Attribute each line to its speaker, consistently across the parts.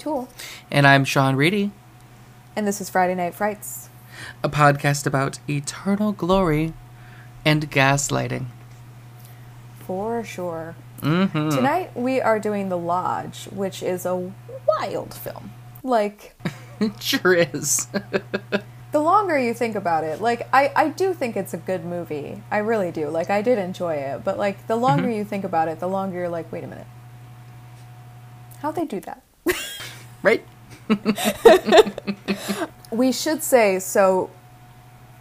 Speaker 1: gays and. I'm Katie Toole,
Speaker 2: And I'm Sean Reedy,
Speaker 1: and this is Friday Night Frights.
Speaker 2: a podcast about eternal glory and gaslighting.
Speaker 1: For sure.
Speaker 2: Mm-hmm.
Speaker 1: Tonight we are doing The Lodge, which is a wild film. Like,
Speaker 2: It sure is.
Speaker 1: the longer you think about it, like, I, I do think it's a good movie. I really do. Like, I did enjoy it. But, like, the longer you think about it, the longer you're like, wait a minute. How'd they do that? We should say so.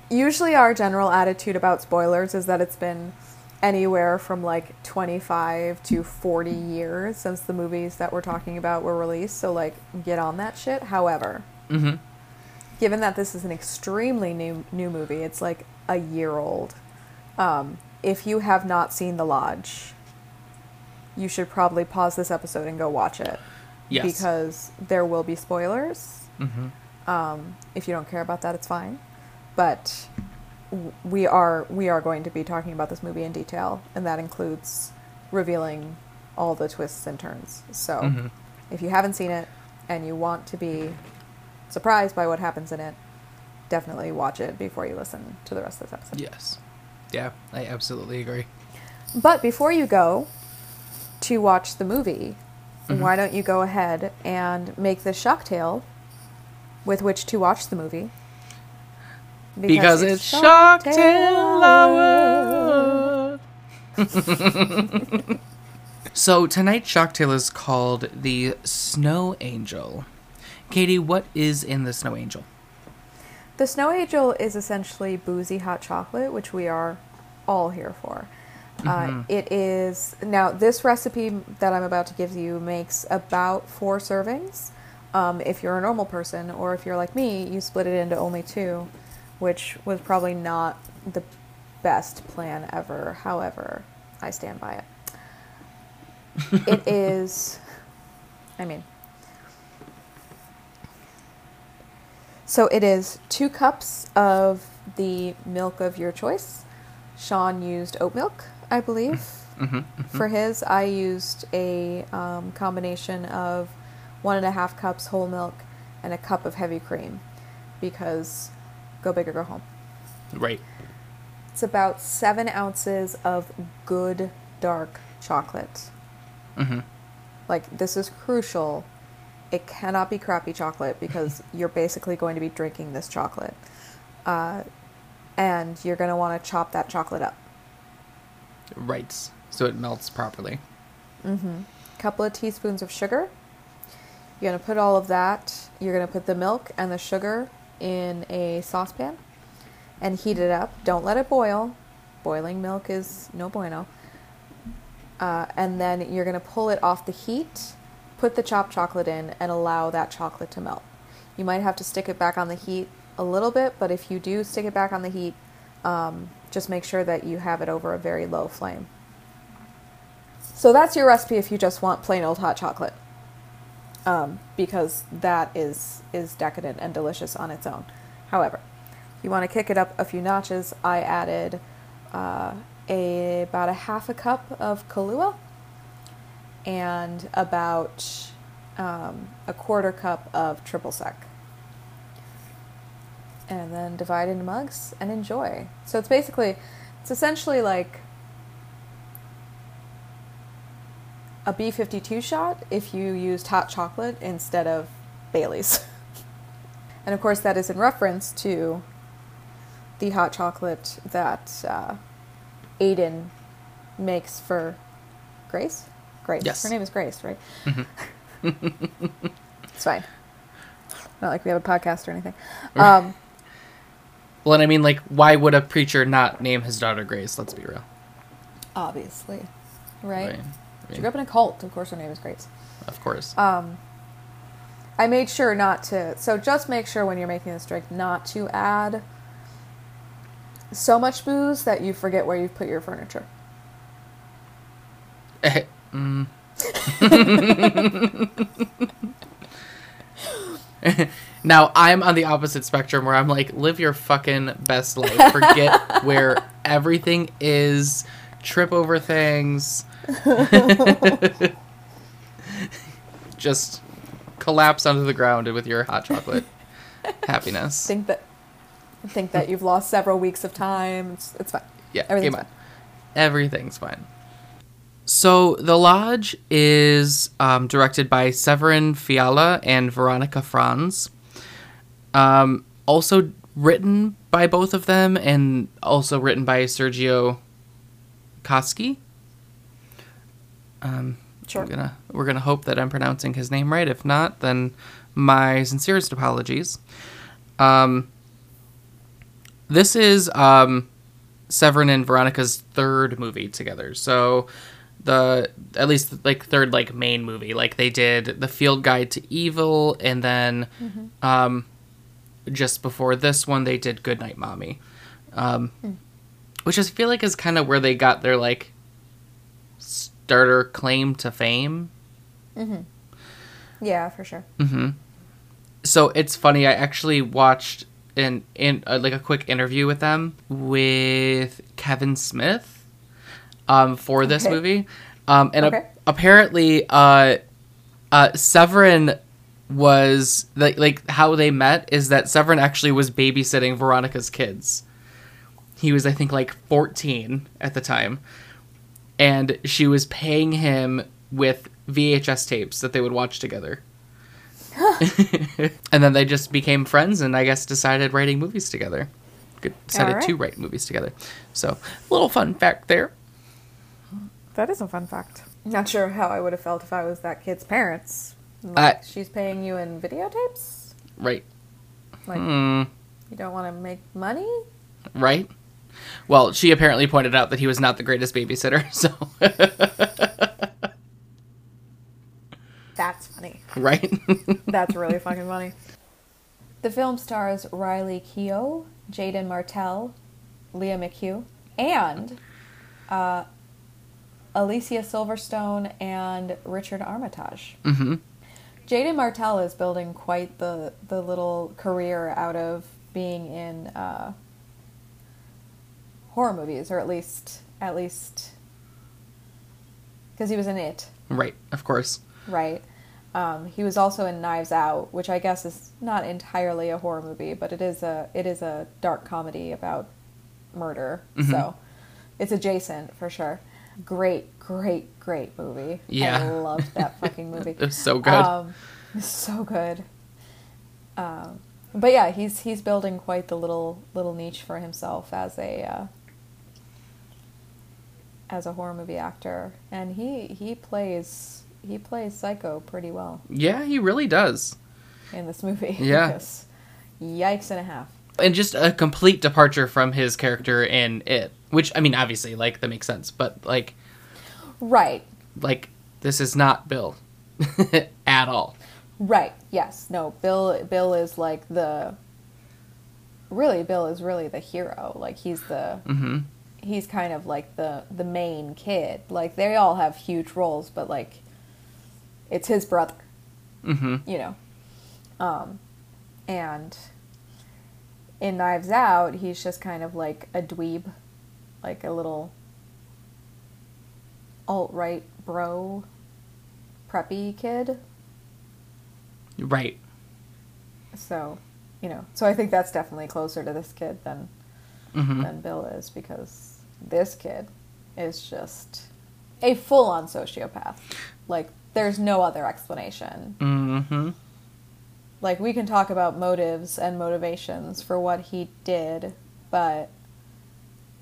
Speaker 1: Usually, our general attitude about spoilers is that it's been anywhere from like 25 to 40 years since the movies that we're talking about were released. So, like, get on that shit. However,
Speaker 2: Mm-hmm.
Speaker 1: given that this is an extremely new new movie, it's like a year old. Um, if you have not seen The Lodge, you should probably pause this episode and go watch it
Speaker 2: Yes.
Speaker 1: because there will be spoilers.
Speaker 2: Mm-hmm.
Speaker 1: Um, if you don't care about that, it's fine. But w- we are we are going to be talking about this movie in detail, and that includes revealing all the twists and turns. So,
Speaker 2: Mhm.
Speaker 1: if you haven't seen it and you want to be surprised by what happens in it, definitely watch it before you listen to the rest of this episode.
Speaker 2: Yes. Yeah, I absolutely agree.
Speaker 1: But before you go to watch the movie,
Speaker 2: Mhm.
Speaker 1: why don't you go ahead and make the shock tale with which to watch the movie?
Speaker 2: Because, it's Shock Tale Hour. so tonight's Shock Tale is called the Snow Angel. Katie, what is in the Snow Angel?
Speaker 1: The Snow Angel is essentially boozy hot chocolate, which we are all here for. Uh,
Speaker 2: Mhm.
Speaker 1: it is now this recipe that I'm about to give you makes about four servings. Um, if you're a normal person, or if you're like me, you split it into only two, which was probably not the best plan ever. However, I stand by it. it is, I mean, So it is two cups of the milk of your choice. Sean used oat milk, I believe.
Speaker 2: Mm-hmm.
Speaker 1: For his, I used a um, combination of one and a half cups whole milk and a cup of heavy cream because go big or go home.
Speaker 2: Right.
Speaker 1: It's about seven ounces of good dark chocolate.
Speaker 2: Mm-hmm.
Speaker 1: Like, this is crucial. It cannot be crappy chocolate because you're basically going to be drinking this chocolate. Uh, and you're going to want to chop that chocolate up.
Speaker 2: Right. So it melts properly.
Speaker 1: Mm-hmm. A couple of teaspoons of sugar. You're to put all of that. You're to put the milk and the sugar in a saucepan and heat it up. Don't let it boil. Boiling milk is no bueno. Uh, and then you're to pull it off the heat, put the chopped chocolate in, and allow that chocolate to melt. You might have to stick it back on the heat a little bit, but if you do stick it back on the heat, um, just make sure that you have it over a very low flame. So that's your recipe if you just want plain old hot chocolate, um, because that is is decadent and delicious on its own. However, you want to kick it up a few notches, I added uh, a about a half a cup of Kahlua and about um, a quarter cup of triple sec. And then divide into mugs and enjoy. So it's basically, it's essentially like a B52 shot if you used hot chocolate instead of Bailey's. and of course, that is in reference to the hot chocolate that uh, Aiden makes for Grace. Grace.
Speaker 2: Yes.
Speaker 1: Her name is Grace, right?
Speaker 2: Mm-hmm.
Speaker 1: it's fine. Not like we have a podcast or anything. Um,
Speaker 2: Well, and I mean, like, why would a preacher not name his daughter Grace? Let's be real.
Speaker 1: obviously, right?
Speaker 2: Right. I
Speaker 1: She grew up in a cult. Of course, her name is Grace.
Speaker 2: of course.
Speaker 1: Um, I made sure not to. So just make sure when you're making this drink not to add so much booze that you forget where you've put your furniture.
Speaker 2: mm. now I'm on the opposite spectrum where I'm like, live your fucking best life. Forget where everything is. Trip over things. just collapse onto the ground with your hot chocolate happiness.
Speaker 1: Think that think that you've lost several weeks of time. It's, it's fine.
Speaker 2: Yeah,
Speaker 1: Everything's fine.
Speaker 2: Everything's fine. So the lodge is um, directed by Severin Fiala and Veronica Franz. Um, also written by both of them, and also written by Sergio Koski. Um,
Speaker 1: Sure.
Speaker 2: I'm gonna we're gonna hope that I'm pronouncing his name right. If not, then my sincerest apologies. Um, this is um, Severin and Veronica's third movie together. So the at least like third like main movie. Like they did the Field Guide to Evil, and then um, just before this one they did Goodnight Mommy, um, which I feel like is kind of where they got their like starter claim to fame.
Speaker 1: Yeah, for sure.
Speaker 2: Mm-hmm. So it's funny. I actually watched an in uh, like a quick interview with them with Kevin Smith, um, for this
Speaker 1: Okay.
Speaker 2: movie, um, and
Speaker 1: Okay.
Speaker 2: a- apparently, uh, uh, Severin was like like how they met is that Severin actually was babysitting Veronica's kids. He was, I think, like fourteen at the time, and she was paying him with VHS tapes that they would watch together. and then they just became friends and I guess decided writing movies together. Decided
Speaker 1: Alright.
Speaker 2: to write movies together. So, little fun fact there.
Speaker 1: That is a fun fact. Not sure how I would have felt if I was that kid's parents. Like,
Speaker 2: Uh,
Speaker 1: she's paying you in videotapes?
Speaker 2: Right.
Speaker 1: Like,
Speaker 2: Hmm.
Speaker 1: you don't want to make money?
Speaker 2: Right? Well, she apparently pointed out that he was not the greatest babysitter, so.
Speaker 1: That's funny.
Speaker 2: right?
Speaker 1: That's really fucking funny. The film stars Riley Keough, Jaeden Martell, Lia McHugh, and uh, Alicia Silverstone and Richard Armitage.
Speaker 2: hmm
Speaker 1: Jaeden Martell is building quite the the little career out of being in uh, horror movies, or at least at least because he was in it,
Speaker 2: Right, of course.
Speaker 1: right? Um, he was also in Knives Out, which I guess is not entirely a horror movie, but it is a it is a dark comedy about murder, so it's adjacent for sure. Great, great, great movie.
Speaker 2: Yeah.
Speaker 1: I loved that fucking movie.
Speaker 2: It was so good.
Speaker 1: Um, it's so good. Um, but yeah, he's he's building quite the little little niche for himself as a uh, as a horror movie actor, and he he plays he plays Psycho pretty well
Speaker 2: yeah, he really does.
Speaker 1: in this movie.
Speaker 2: Yeah.
Speaker 1: yikes and a half.
Speaker 2: and just a complete departure from his character in it which i mean obviously like that makes sense but like
Speaker 1: Right,
Speaker 2: like this is not bill at all
Speaker 1: right. Yes, no. Bill Bill is like the really Bill is really the hero. Like he's the
Speaker 2: hmm
Speaker 1: he's kind of like the the main kid. Like they all have huge roles, but like it's his brother,
Speaker 2: hmm
Speaker 1: you know. Um and in Knives Out, he's just kind of like a dweeb, like a little alt-right bro preppy kid.
Speaker 2: right
Speaker 1: So, you know, so I think that's definitely closer to this kid than
Speaker 2: hmm
Speaker 1: than Bill is because this kid is just a full on sociopath. Like, there's no other explanation.
Speaker 2: hmm
Speaker 1: Like, we can talk about motives and motivations for what he did, but.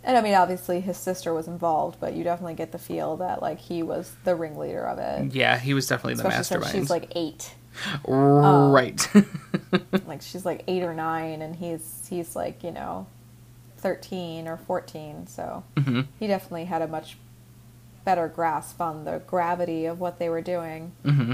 Speaker 1: And I mean, obviously, his sister was involved, but you definitely get the feel that, like, he was the ringleader of it.
Speaker 2: yeah he was definitely the
Speaker 1: Especially
Speaker 2: mastermind.
Speaker 1: she's, like, eight.
Speaker 2: right.
Speaker 1: like she's like eight or nine and he's he's like you know 13 or 14 so
Speaker 2: hmm
Speaker 1: he definitely had a much better grasp on the gravity of what they were doing.
Speaker 2: Hmm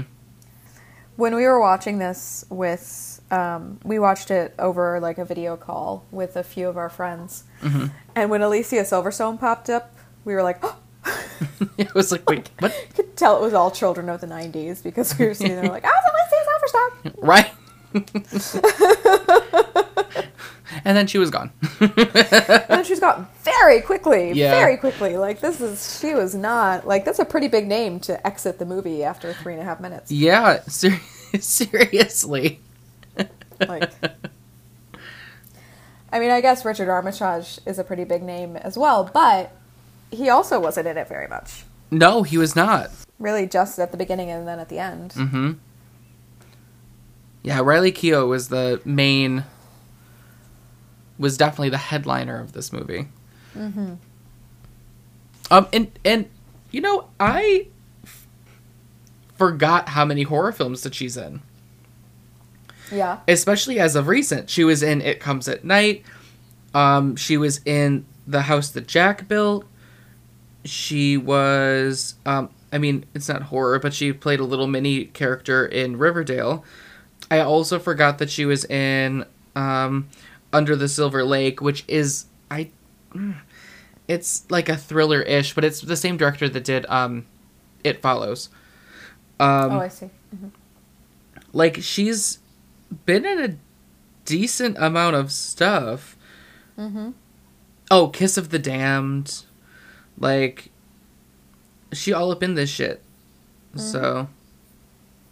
Speaker 1: when we were watching this with um, we watched it over like a video call with a few of our friends.
Speaker 2: Hmm
Speaker 1: and when alicia silverstone popped up we were like oh,
Speaker 2: it was like wait what?
Speaker 1: You could tell it was all children of the 90s because we were sitting there like ah, it's alicia silverstone.
Speaker 2: Right And then she was gone.
Speaker 1: and then she's gone very quickly,
Speaker 2: Yeah.
Speaker 1: very quickly. Like this is, she was not like that's a pretty big name to exit the movie after three and a half minutes.
Speaker 2: yeah, ser- seriously.
Speaker 1: Like, I mean, I guess Richard Armitage is a pretty big name as well, but he also wasn't in it very much.
Speaker 2: No, he was not.
Speaker 1: Really, just at the beginning and then at the end.
Speaker 2: Mm-hmm. Yeah, Riley Keough was the main. Was definitely the headliner of this movie.
Speaker 1: Mm-hmm.
Speaker 2: Um, and and you know I f- forgot how many horror films that she's in.
Speaker 1: Yeah.
Speaker 2: especially as of recent. She was in It Comes at Night. Um, she was in The House That Jack Built. She was, um, I mean, it's not horror, but she played a little mini character in Riverdale. I also forgot that she was in um, Under the Silver Lake, which is I, it's like a thriller ish, but it's the same director that did um, It Follows. Um,
Speaker 1: oh, I see.
Speaker 2: like she's been in a decent amount of stuff.
Speaker 1: Mm-hmm.
Speaker 2: Oh, Kiss of the Damned, like she all up in this shit. So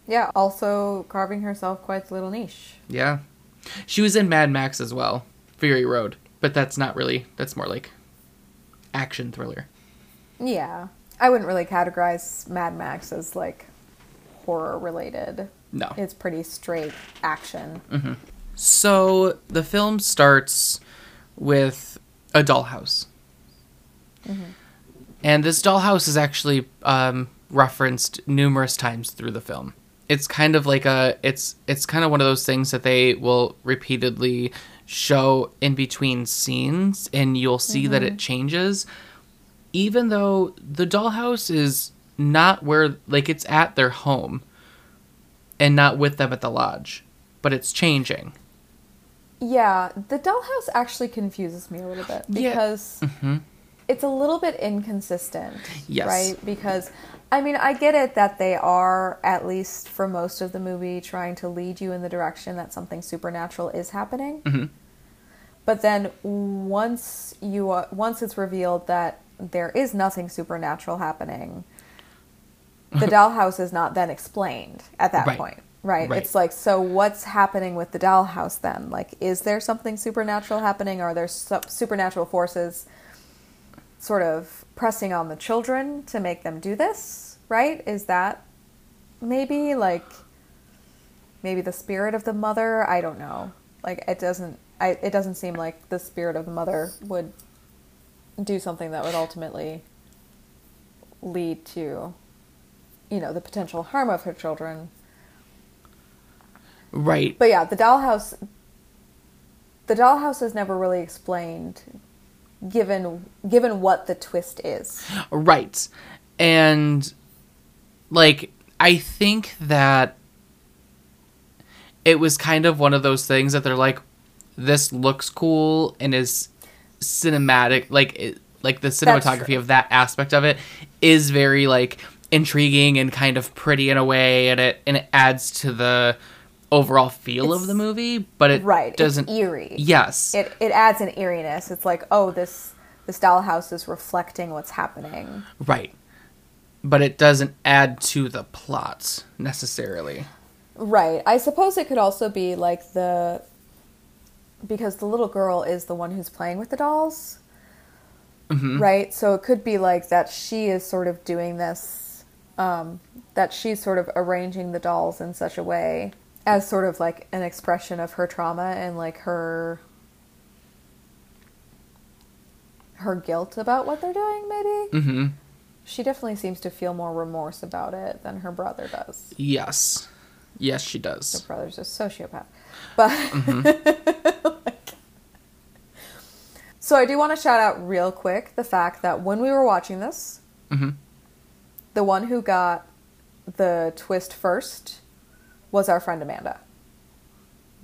Speaker 1: Yeah. Also carving herself quite a little niche.
Speaker 2: yeah, she was in Mad Max as well, Fury Road, but that's not really. That's more like action thriller.
Speaker 1: Yeah. I wouldn't really categorize Mad Max as like horror related.
Speaker 2: No.
Speaker 1: It's pretty straight action.
Speaker 2: So the film starts with a dollhouse. And this dollhouse is actually um, referenced numerous times through the film. It's kind of like a it's it's kind of one of those things that they will repeatedly show in between scenes and you'll see that it mm-hmm. changes even though the dollhouse is not where like it's at their home and not with them at the lodge, but it's changing.
Speaker 1: Yeah, the dollhouse actually confuses me a little bit
Speaker 2: Yeah.
Speaker 1: because mm-hmm. It's a little bit inconsistent.
Speaker 2: Yes.
Speaker 1: Right? Because, I mean, I get it that they are, at least for most of the movie, trying to lead you in the direction that something supernatural is happening.
Speaker 2: Mhm.
Speaker 1: But then once you uh, once it's revealed that there is nothing supernatural happening, the dollhouse is not then explained at that
Speaker 2: Right.
Speaker 1: point. Right.
Speaker 2: Right.
Speaker 1: It's like, so what's happening with the dollhouse then? Like, is there something supernatural happening? Are there su- supernatural forces sort of pressing on the children to make them do this? Right? Is that maybe like maybe the spirit of the mother? I don't know. Like, it doesn't. I, it doesn't seem like the spirit of the mother would do something that would ultimately lead to, you know, the potential harm of her children.
Speaker 2: Right.
Speaker 1: But yeah, the dollhouse. The dollhouse is never really explained, given given what the twist is.
Speaker 2: Right. And like I think that it was kind of one of those things that they're like this looks cool and is cinematic like it, like the cinematography of that aspect of it is very like intriguing and kind of pretty in a way and it and it adds to the overall feel of the movie but it
Speaker 1: right.
Speaker 2: doesn't
Speaker 1: It's eerie.
Speaker 2: yes
Speaker 1: It it adds an eeriness. It's like, oh, this this dollhouse is reflecting what's happening.
Speaker 2: right but it doesn't add to the plot necessarily
Speaker 1: Right. I suppose it could also be like the because the little girl is the one who's playing with the dolls.
Speaker 2: Mhm.
Speaker 1: Right? So it could be like that she is sort of doing this um that she's sort of arranging the dolls in such a way as sort of like an expression of her trauma and like her her guilt about what they're doing maybe.
Speaker 2: mm-hmm
Speaker 1: She definitely seems to feel more remorse about it than her brother does.
Speaker 2: Yes. Yes, she does.
Speaker 1: Her brother's a sociopath. But like- so I do want to shout out real quick the fact that when we were watching this,
Speaker 2: hmm
Speaker 1: the one who got the twist first was our friend Amanda.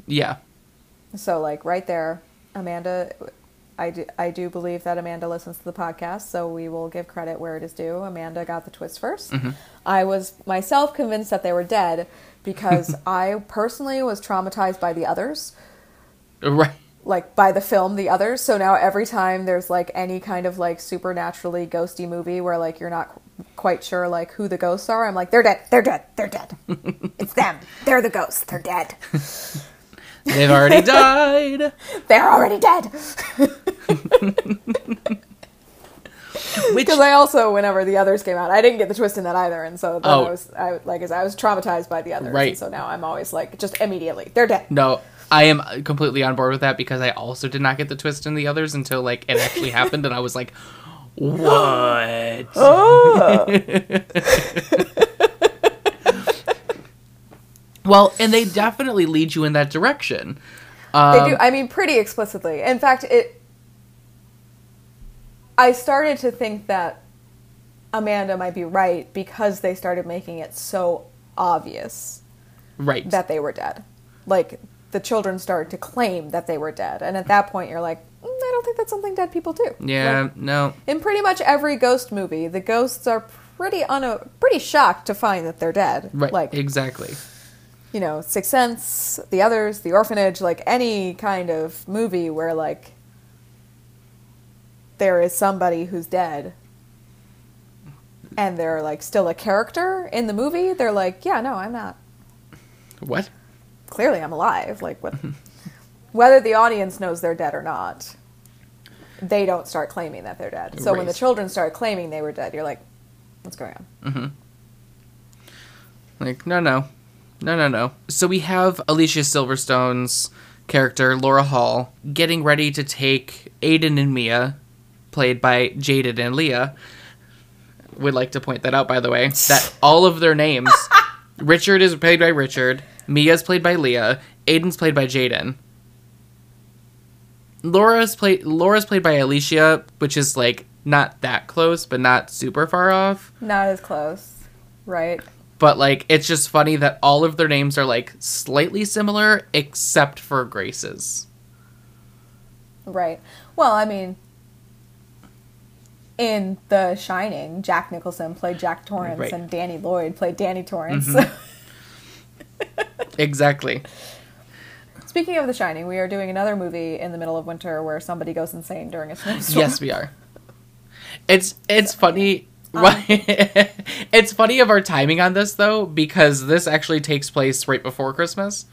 Speaker 2: Yeah.
Speaker 1: So like right there, Amanda I do, I do believe that Amanda listens to the podcast, so we will give credit where it is due. Amanda got the twist 1st mm-hmm. I was myself convinced that they were dead because I personally was traumatized by the others.
Speaker 2: Right.
Speaker 1: Like by the film The Others. So now every time there's like any kind of like supernaturally ghosty movie where like you're not qu- quite sure like who the ghosts are, I'm like they're dead. They're dead. They're dead. it's them. They're the ghosts. They're dead.
Speaker 2: They've already died.
Speaker 1: They're already dead. Because I also, whenever the others came out, I didn't get the twist in that either, and so
Speaker 2: Oh.
Speaker 1: I was, I like, as I was traumatized by the others,
Speaker 2: Right.
Speaker 1: And so now I'm always like, just immediately, they're dead.
Speaker 2: no, I am completely on board with that because I also did not get the twist in the others until like it actually happened, and I was like, "What?" well, and they definitely lead you in that direction. Um,
Speaker 1: They do. I mean, pretty explicitly. In fact, it. I started to think that Amanda might be right because they started making it so obvious
Speaker 2: right.
Speaker 1: that they were dead. Like the children started to claim that they were dead, and at that point, you're like, "Mm, I don't think that's something dead people do.
Speaker 2: yeah.
Speaker 1: Like,
Speaker 2: no.
Speaker 1: in pretty much every ghost movie, the ghosts are pretty un- pretty shocked to find that they're dead.
Speaker 2: Right.
Speaker 1: Like
Speaker 2: exactly.
Speaker 1: you know, Sixth Sense, The Others, The Orphanage, like any kind of movie where like there is somebody who's dead and they're like still a character in the movie, they're like, yeah, no, I'm not.
Speaker 2: What?
Speaker 1: Clearly I'm alive. Like what whether the audience knows they're dead or not, they don't start claiming that they're dead. So when the children start claiming they were dead, you're like, what's going on?
Speaker 2: Mm-hmm. Like, no, no. No, no, no. So we have Alicia Silverstone's character, Laura Hall, getting ready to take Aiden and Mia, played by Jaeden and Lia. Would like to point that out, by the way, that all of their names Richard is played by Richard, Mia's played by Lia, Aiden's played by Jaeden. Laura's played Laura's played by Alicia, which is like not that close, but not super far off.
Speaker 1: Not as close, right?
Speaker 2: but like it's just funny that all of their names are like slightly similar except for Grace's.
Speaker 1: Right. Well, I mean, in The Shining, Jack Nicholson played Jack Torrance
Speaker 2: Right.
Speaker 1: and Danny Lloyd played Danny Torrance. Mm-hmm.
Speaker 2: Exactly.
Speaker 1: Speaking of The Shining, we are doing another movie in the middle of winter where somebody goes insane during a snowstorm.
Speaker 2: Yes, we are. It's it's funny. Why um, it's funny of our timing on this though because this actually takes place right before Christmas.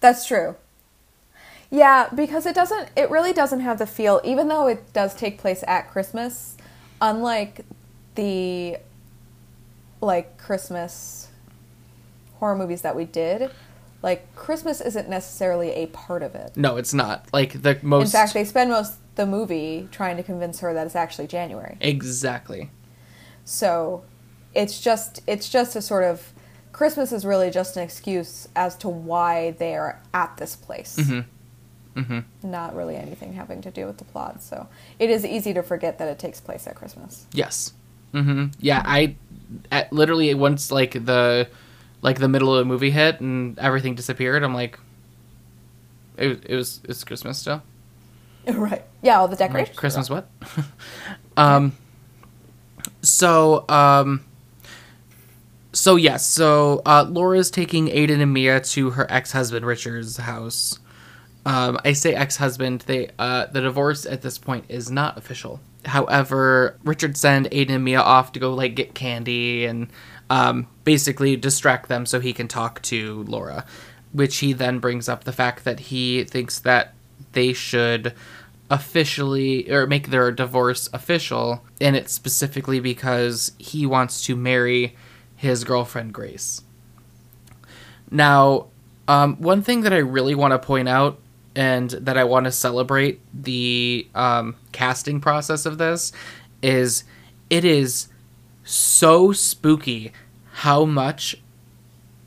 Speaker 1: That's true. Yeah, because it doesn't it really doesn't have the feel even though it does take place at Christmas, unlike the like Christmas horror movies that we did, like Christmas isn't necessarily a part of it.
Speaker 2: No, it's not. Like the most
Speaker 1: In fact, they spend most the movie trying to convince her that it's actually January.
Speaker 2: Exactly.
Speaker 1: So it's just it's just a sort of Christmas is really just an excuse as to why they are at this place.
Speaker 2: Mhm. Mhm.
Speaker 1: Not really anything having to do with the plot. So it is easy to forget that it takes place at Christmas.
Speaker 2: Yes. Mm-hmm. Yeah, I at, literally once like the like the middle of the movie hit and everything disappeared, I'm like it, was- it was it's Christmas still.
Speaker 1: right. Yeah, all the
Speaker 2: Like,
Speaker 1: decorations.
Speaker 2: Christmas what? um so um so yes, so uh Laura's taking Aiden and Mia to her ex-husband Richard's house. Um I say ex-husband, they uh the divorce at this point is not official. However, Richard send Aiden and Mia off to go like get candy and um basically distract them so he can talk to Laura, which he then brings up the fact that he thinks that they should officially or make their divorce official and it's specifically because he wants to marry his girlfriend Grace. Now, um, one thing that I really want to point out and that I want to celebrate the um, casting process of this is it is so spooky how much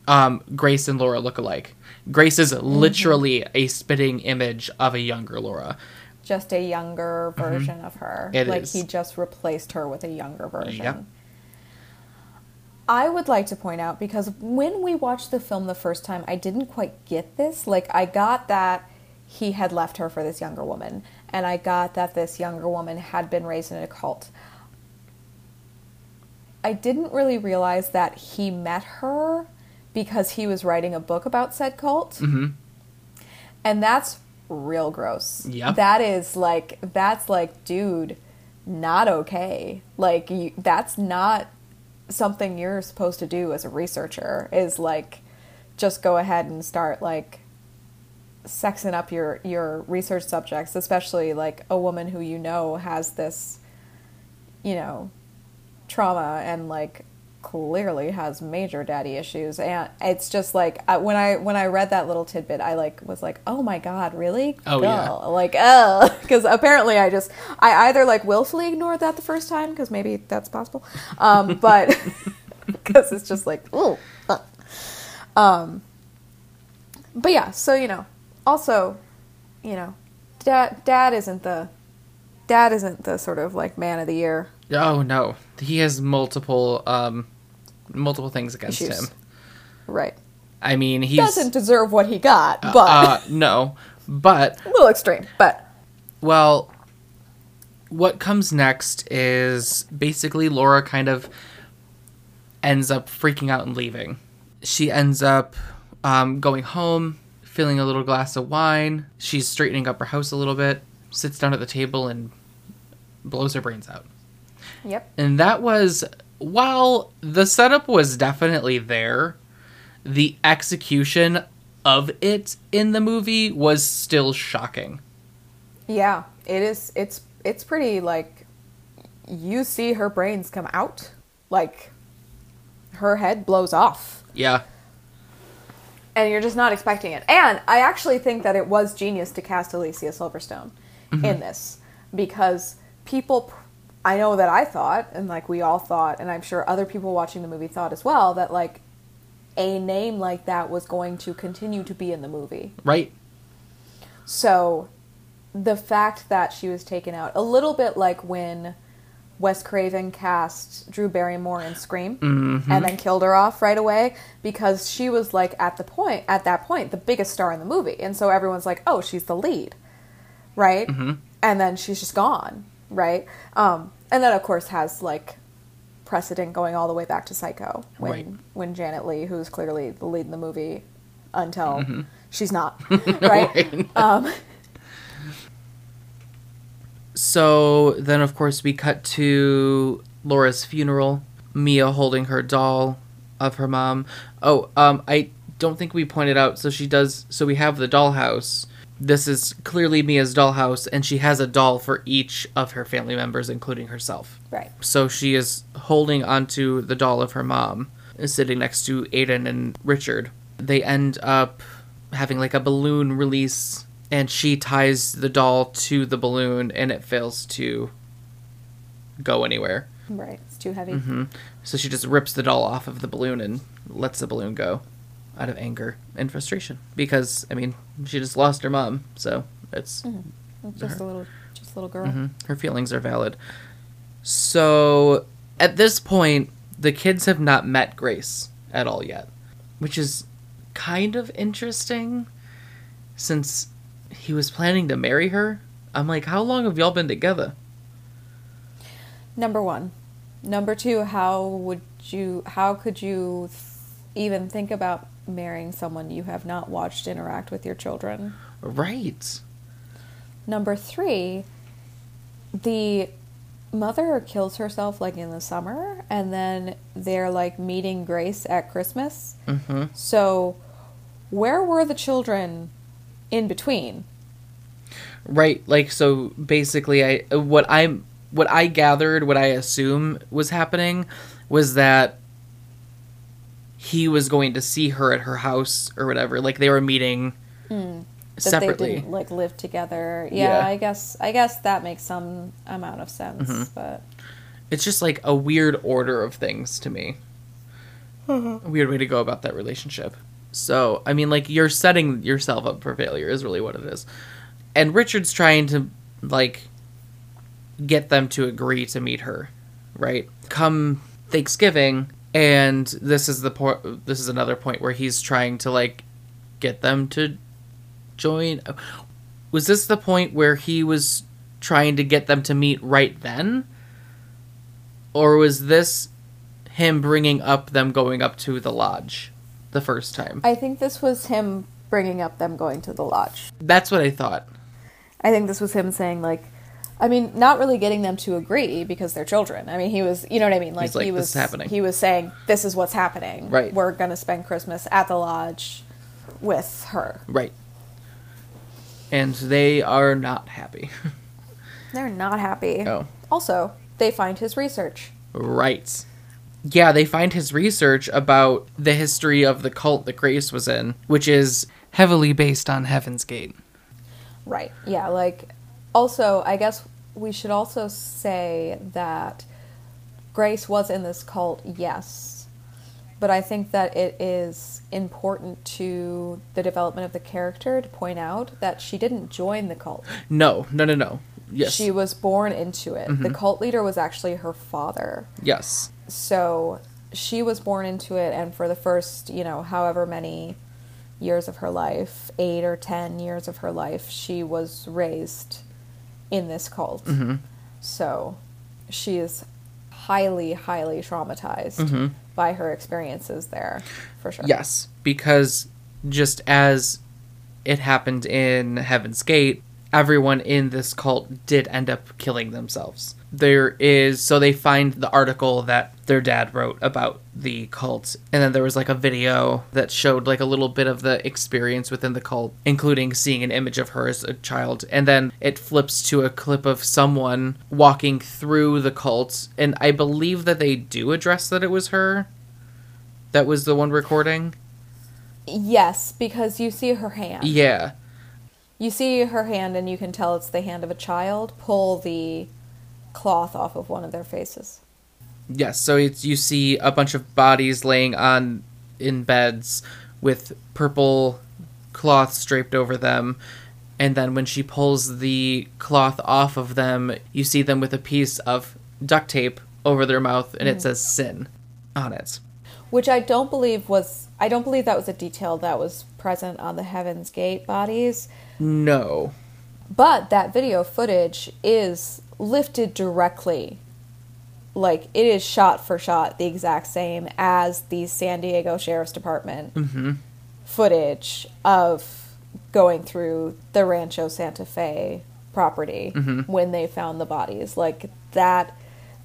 Speaker 2: um, Grace and Laura look alike. Grace is literally a spitting image of a younger Laura.
Speaker 1: Just a younger version of her.
Speaker 2: Mm-hmm. It
Speaker 1: like
Speaker 2: is.
Speaker 1: he just replaced her with a younger version.
Speaker 2: Yep.
Speaker 1: I would like to point out because when we watched the film the first time, I didn't quite get this. Like, I got that he had left her for this younger woman, and I got that this younger woman had been raised in a cult. I didn't really realize that he met her because he was writing a book about said cult.
Speaker 2: hmm
Speaker 1: And that's real gross.
Speaker 2: Yep.
Speaker 1: That is like that's like dude, not okay. Like you, that's not something you're supposed to do as a researcher is like just go ahead and start like sexing up your your research subjects, especially like a woman who you know has this you know trauma and like clearly has major daddy issues. And it's just like I, when i when i read that little tidbit i like was like oh my god really?
Speaker 2: Oh, yeah.
Speaker 1: Like oh because apparently i just i either like willfully ignored that the first time because maybe that's possible um but because it's just like oh um but yeah so you know also you know dad dad isn't the dad isn't the sort of like man of the year
Speaker 2: Oh no, he has multiple um, multiple things against
Speaker 1: Issues.
Speaker 2: him.
Speaker 1: right
Speaker 2: I mean, He
Speaker 1: doesn't deserve what he got but
Speaker 2: uh, no, but
Speaker 1: a little extreme but
Speaker 2: well, what comes next is basically Laura kind of ends up freaking out and leaving. She ends up um, going home, filling a little glass of wine. She's straightening up her house a little bit, sits down at the table, and blows her brains out.
Speaker 1: yep
Speaker 2: And that was, while the setup was definitely there, the execution of it in the movie was still shocking.
Speaker 1: yeah it is it's it's pretty like you see her brains come out like her head blows off
Speaker 2: Yeah.
Speaker 1: And you're just not expecting it. And I actually think that it was genius to cast Alicia Silverstone mm-hmm. in this because people, I know that I thought, and like we all thought, and I'm sure other people watching the movie thought as well, that like a name like that was going to continue to be in the movie.
Speaker 2: Right?
Speaker 1: So the fact that she was taken out, a little bit like when Wes Craven cast Drew Barrymore in Scream and then killed her off right away because she was like at the point at that point the biggest star in the movie, and so everyone's like, oh, she's the lead, right? And then she's just gone, right? Um, and then of course has like precedent going all the way back to Psycho when
Speaker 2: Right.
Speaker 1: when Janet Leigh, who's clearly the lead in the movie, until she's not, right?
Speaker 2: Right.
Speaker 1: Um,
Speaker 2: So then, of course, we cut to Laura's funeral. Mia holding her doll of her mom. Oh, um, I don't think we pointed out. So she does. So we have the dollhouse. This is clearly Mia's dollhouse, and she has a doll for each of her family members, including herself.
Speaker 1: right.
Speaker 2: So she is holding onto the doll of her mom, sitting next to Aiden and Richard. They end up having like a balloon release, and she ties the doll to the balloon, and it fails to go anywhere.
Speaker 1: Right. It's too heavy.
Speaker 2: hmm So she just rips the doll off of the balloon and lets the balloon go out of anger and frustration. Because, I mean, she just lost her mom, so it's
Speaker 1: Just a little, just a little girl.
Speaker 2: Mhm. Her feelings are valid. So, at this point, the kids have not met Grace at all yet, which is kind of interesting since he was planning to marry her. I'm like, how long have y'all been together?
Speaker 1: Number one. Number two. How would you? How could you th- even think about marrying someone you have not watched interact with your children?
Speaker 2: Right.
Speaker 1: Number three. The mother kills herself like in the summer, and then they're like meeting Grace at Christmas.
Speaker 2: hmm
Speaker 1: So, where were the children in between?
Speaker 2: Right. Like, so basically, I what I'm what I gathered, what I assume was happening, was that he was going to see her at her house or whatever. Like they were meeting
Speaker 1: that
Speaker 2: separately.
Speaker 1: they didn't like live together. Yeah,
Speaker 2: Yeah.
Speaker 1: I guess I guess that makes some amount of sense,
Speaker 2: Mm-hmm.
Speaker 1: but
Speaker 2: It's just like a weird order of things to me. A weird way to go about that relationship. So, I mean, like, you're setting yourself up for failure, is really what it is. And Richard's trying to, like, get them to agree to meet her, right? Come Thanksgiving, and this is the point, this is another point where he's trying to, like, get them to join. Was this the point where he was trying to get them to meet right then? Or was this him bringing up them going up to the lodge the first time?
Speaker 1: I think this was him bringing up them going to the lodge.
Speaker 2: That's what I thought.
Speaker 1: I think this was him saying like I mean, not really getting them to agree because they're children. I mean, he was, you know what I mean? Like,
Speaker 2: like,
Speaker 1: he
Speaker 2: "This
Speaker 1: was
Speaker 2: is happening."
Speaker 1: He was saying, "This is what's happening.
Speaker 2: Right.
Speaker 1: We're gonna spend Christmas at the lodge with her."
Speaker 2: Right. And they are not happy.
Speaker 1: They're not happy.
Speaker 2: oh.
Speaker 1: Also, they find his research.
Speaker 2: Right. Yeah, they find his research about the history of the cult that Grace was in, which is heavily based on Heaven's Gate.
Speaker 1: Right. Yeah. Like, also, I guess we should also say that Grace was in this cult, yes. But I think that it is important to the development of the character to point out that she didn't join the cult.
Speaker 2: No, no, no, no. Yes.
Speaker 1: She was born into it. The mm-hmm. cult leader was actually her father.
Speaker 2: yes.
Speaker 1: So she was born into it, and for the first, you know, however many years of her life, eight or ten years of her life, she was raised in this cult.
Speaker 2: Mm-hmm.
Speaker 1: So she is highly, highly traumatized
Speaker 2: Mhm.
Speaker 1: by her experiences there, for sure.
Speaker 2: Yes, because just as it happened in Heaven's Gate, everyone in this cult did end up killing themselves. There is so they find the article that their dad wrote about the cult and then there was like a video that showed like a little bit of the experience within the cult including seeing an image of her as a child and then it flips to a clip of someone walking through the cult and I believe that they do address that it was her that was the one recording.
Speaker 1: Yes, because you see her hand.
Speaker 2: Yeah.
Speaker 1: You see her hand, and you can tell it's the hand of a child. Pull the cloth off of one of their faces.
Speaker 2: Yes, so it's you see a bunch of bodies laying on in beds with purple cloths draped over them. And then when she pulls the cloth off of them, you see them with a piece of duct tape over their mouth and it mm. says sin on it.
Speaker 1: which I don't believe was I don't believe that was a detail that was present on the Heaven's Gate bodies,
Speaker 2: No.
Speaker 1: but that video footage is lifted directly like it is shot for shot the exact same as the San Diego Sheriff's Department
Speaker 2: Mm-hmm.
Speaker 1: footage of going through the Rancho Santa Fe property
Speaker 2: Mhm.
Speaker 1: when they found the bodies like that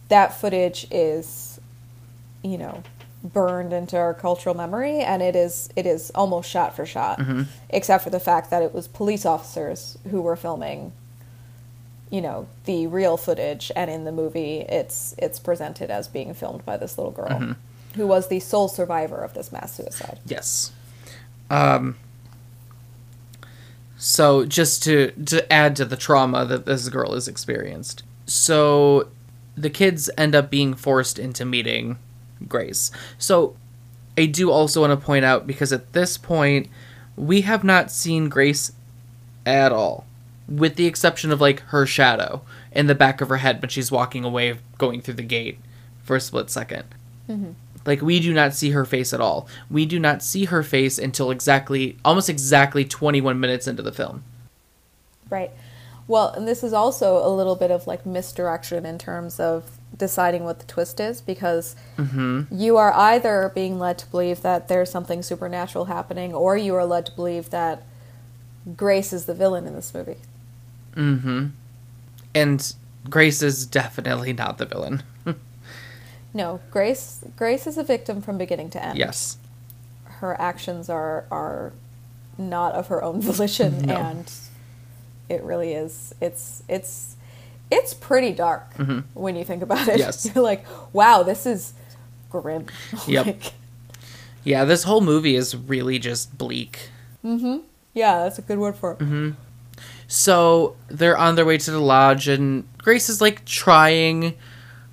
Speaker 1: that footage is you know burned into our cultural memory and it is it is almost shot for shot
Speaker 2: Mhm.
Speaker 1: except for the fact that it was police officers who were filming you know the real footage and in the movie it's it's presented as being filmed by this little girl
Speaker 2: Mhm.
Speaker 1: who was the sole survivor of this mass suicide
Speaker 2: Yes. Um so just to to add to the trauma that this girl has experienced. So the kids end up being forced into meeting Grace. So I do also want to point out because at this point we have not seen Grace at all with the exception of like her shadow in the back of her head when she's walking away going through the gate for a split 2nd mm-hmm. like we do not see her face at all. We do not see her face until exactly almost exactly 21 minutes into the film.
Speaker 1: Right. Well, and this is also a little bit of like misdirection in terms of deciding what the twist is because mm-hmm. you are either being led to believe that there's something supernatural happening or you are led to believe that Grace is the villain in this movie.
Speaker 2: Mhm. And Grace is definitely not the villain.
Speaker 1: No, Grace Grace is a victim from beginning to end.
Speaker 2: yes.
Speaker 1: Her actions are are not of her own volition
Speaker 2: No.
Speaker 1: and it really is it's it's it's pretty dark
Speaker 2: Mhm.
Speaker 1: when you think about it.
Speaker 2: Yes.
Speaker 1: You're like, wow, this is grim.
Speaker 2: Yep.
Speaker 1: Like,
Speaker 2: Yeah, this whole movie is really just bleak.
Speaker 1: mm-hmm. Yeah, that's a good word for it.
Speaker 2: Mm-hmm. So they're on their way to the lodge, and Grace is like trying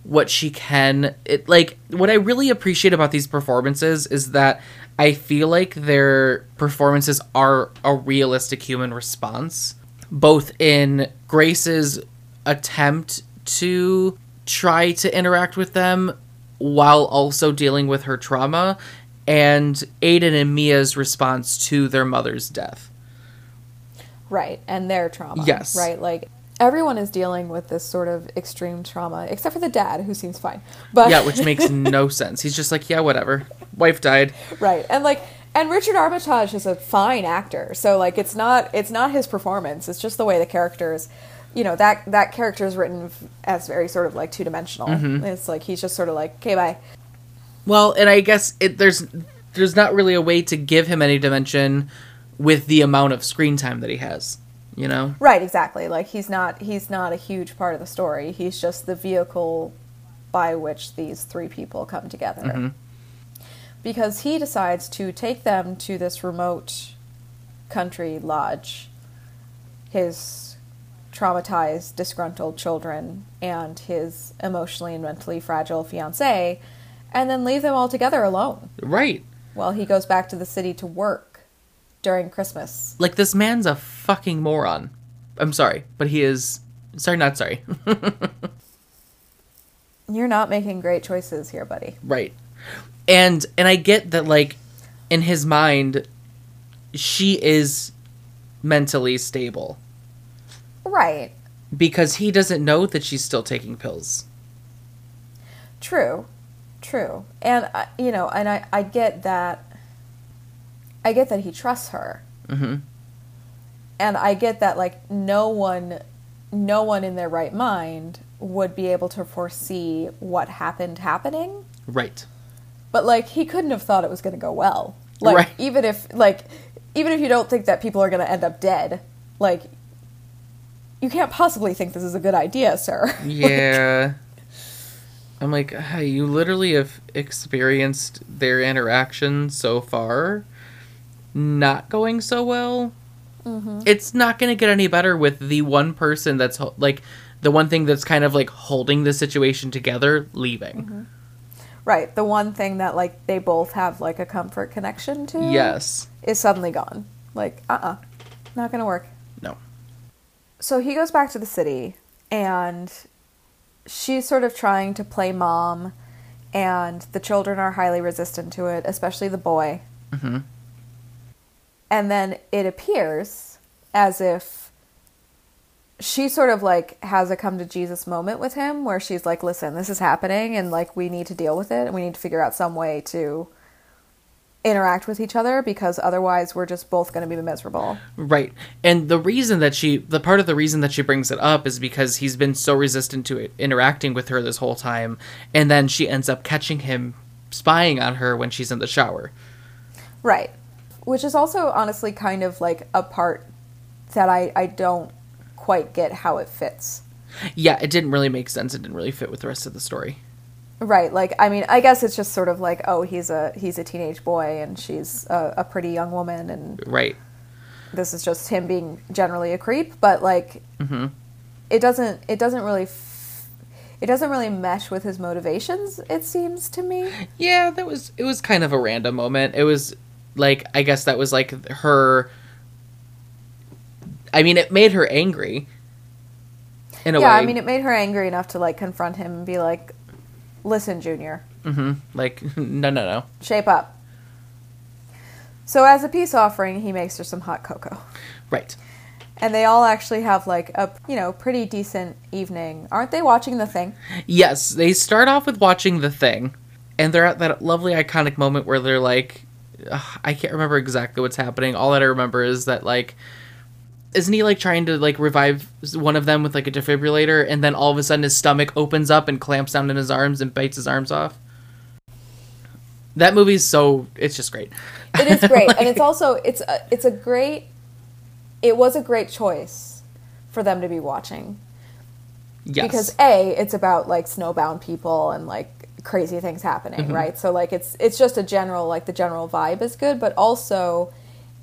Speaker 2: what she can. It like what I really appreciate about these performances is that I feel like their performances are a realistic human response, both in Grace's attempt to try to interact with them while also dealing with her trauma, and Aiden and Mia's response to their mother's death.
Speaker 1: Right, and their trauma.
Speaker 2: Yes.
Speaker 1: Right, like everyone is dealing with this sort of extreme trauma, except for the dad, who seems fine. But
Speaker 2: yeah, which makes no sense. He's just like, yeah, whatever. Wife died.
Speaker 1: right, and like And Richard Armitage is a fine actor, so like it's not it's not his performance. It's just the way the characters, you know that that character is written as very sort of like two dimensional. Mm-hmm. It's like he's just sort of like okay bye.
Speaker 2: Well, and I guess it there's there's not really a way to give him any dimension with the amount of screen time that he has. You know?
Speaker 1: Right, exactly. Like he's not he's not a huge part of the story. He's just the vehicle by which these three people come together. Mm-hmm. Because he decides to take them to this remote country lodge. His traumatized, disgruntled children and his emotionally and mentally fragile fiance and then leave them all together alone
Speaker 2: Right.
Speaker 1: while he goes back to the city to work during Christmas.
Speaker 2: Like this man's a fucking moron. I'm sorry, but he is sorry, not sorry.
Speaker 1: You're not making great choices here, buddy.
Speaker 2: right. And and I get that like in his mind she is mentally stable
Speaker 1: Right.
Speaker 2: because he doesn't know that she's still taking pills.
Speaker 1: True, true, and uh, you know, and I, I get that. I get that he trusts her,
Speaker 2: hmm
Speaker 1: and I get that like no one, no one in their right mind would be able to foresee what happened happening.
Speaker 2: Right.
Speaker 1: But like he couldn't have thought it was going to go well. Like
Speaker 2: Right.
Speaker 1: even if like even if you don't think that people are going to end up dead, like you can't possibly think this is a good idea, sir.
Speaker 2: Yeah. I'm like, hey, you literally have experienced their interaction so far not going so well. It's not going to get any better with the one person that's ho- like the one thing that's kind of like holding the situation together leaving.
Speaker 1: right. The one thing that like they both have like a comfort connection to.
Speaker 2: Yes.
Speaker 1: is suddenly gone. Like, uh uh Not gonna work.
Speaker 2: No.
Speaker 1: So he goes back to the city and she's sort of trying to play mom, and the children are highly resistant to it, especially the boy.
Speaker 2: hmm
Speaker 1: And then it appears as if she sort of like has a come to Jesus moment with him where she's like, listen, this is happening and like we need to deal with it and we need to figure out some way to interact with each other because otherwise we're just both going to be miserable.
Speaker 2: Right. And the reason that she, the part of the reason that she brings it up is because he's been so resistant to it, interacting with her this whole time. And then she ends up catching him spying on her when she's in the shower.
Speaker 1: Right. Which is also honestly kind of like a part that I, I don't quite get how it fits.
Speaker 2: Yeah, it didn't really make sense. It didn't really fit with the rest of the story.
Speaker 1: Right. Like I mean, I guess it's just sort of like, oh, he's a he's a teenage boy and she's a, a pretty young woman and
Speaker 2: Right.
Speaker 1: this is just him being generally a creep, but like
Speaker 2: hmm
Speaker 1: it doesn't it doesn't really f- it doesn't really mesh with his motivations, it seems to me.
Speaker 2: Yeah, that was it was kind of a random moment. It was like I guess that was like her I mean, it made her angry. In a way.
Speaker 1: yeah,
Speaker 2: way.
Speaker 1: I mean, it made her angry enough to like confront him and be like, "Listen, Junior,
Speaker 2: Mm-hmm. Like no, no, no.
Speaker 1: shape up." So as a peace offering, he makes her some hot cocoa.
Speaker 2: Right.
Speaker 1: And they all actually have like a, you know, pretty decent evening. Aren't they watching the thing?
Speaker 2: Yes, they start off with watching the thing, and they're at that lovely iconic moment where they're like, ugh, I can't remember exactly what's happening. All that I remember is that like, isn't he like trying to like revive one of them with like a defibrillator, and then all of a sudden his stomach opens up and clamps down in his arms and bites his arms off. That movie's so it's just great.
Speaker 1: It is great, and it's also it's a, it's a great. It was a great choice for them to be watching
Speaker 2: Yes.
Speaker 1: because a it's about like snowbound people and like crazy things happening,
Speaker 2: Mm-hmm.
Speaker 1: right? So like it's it's just a general like the general vibe is good, but also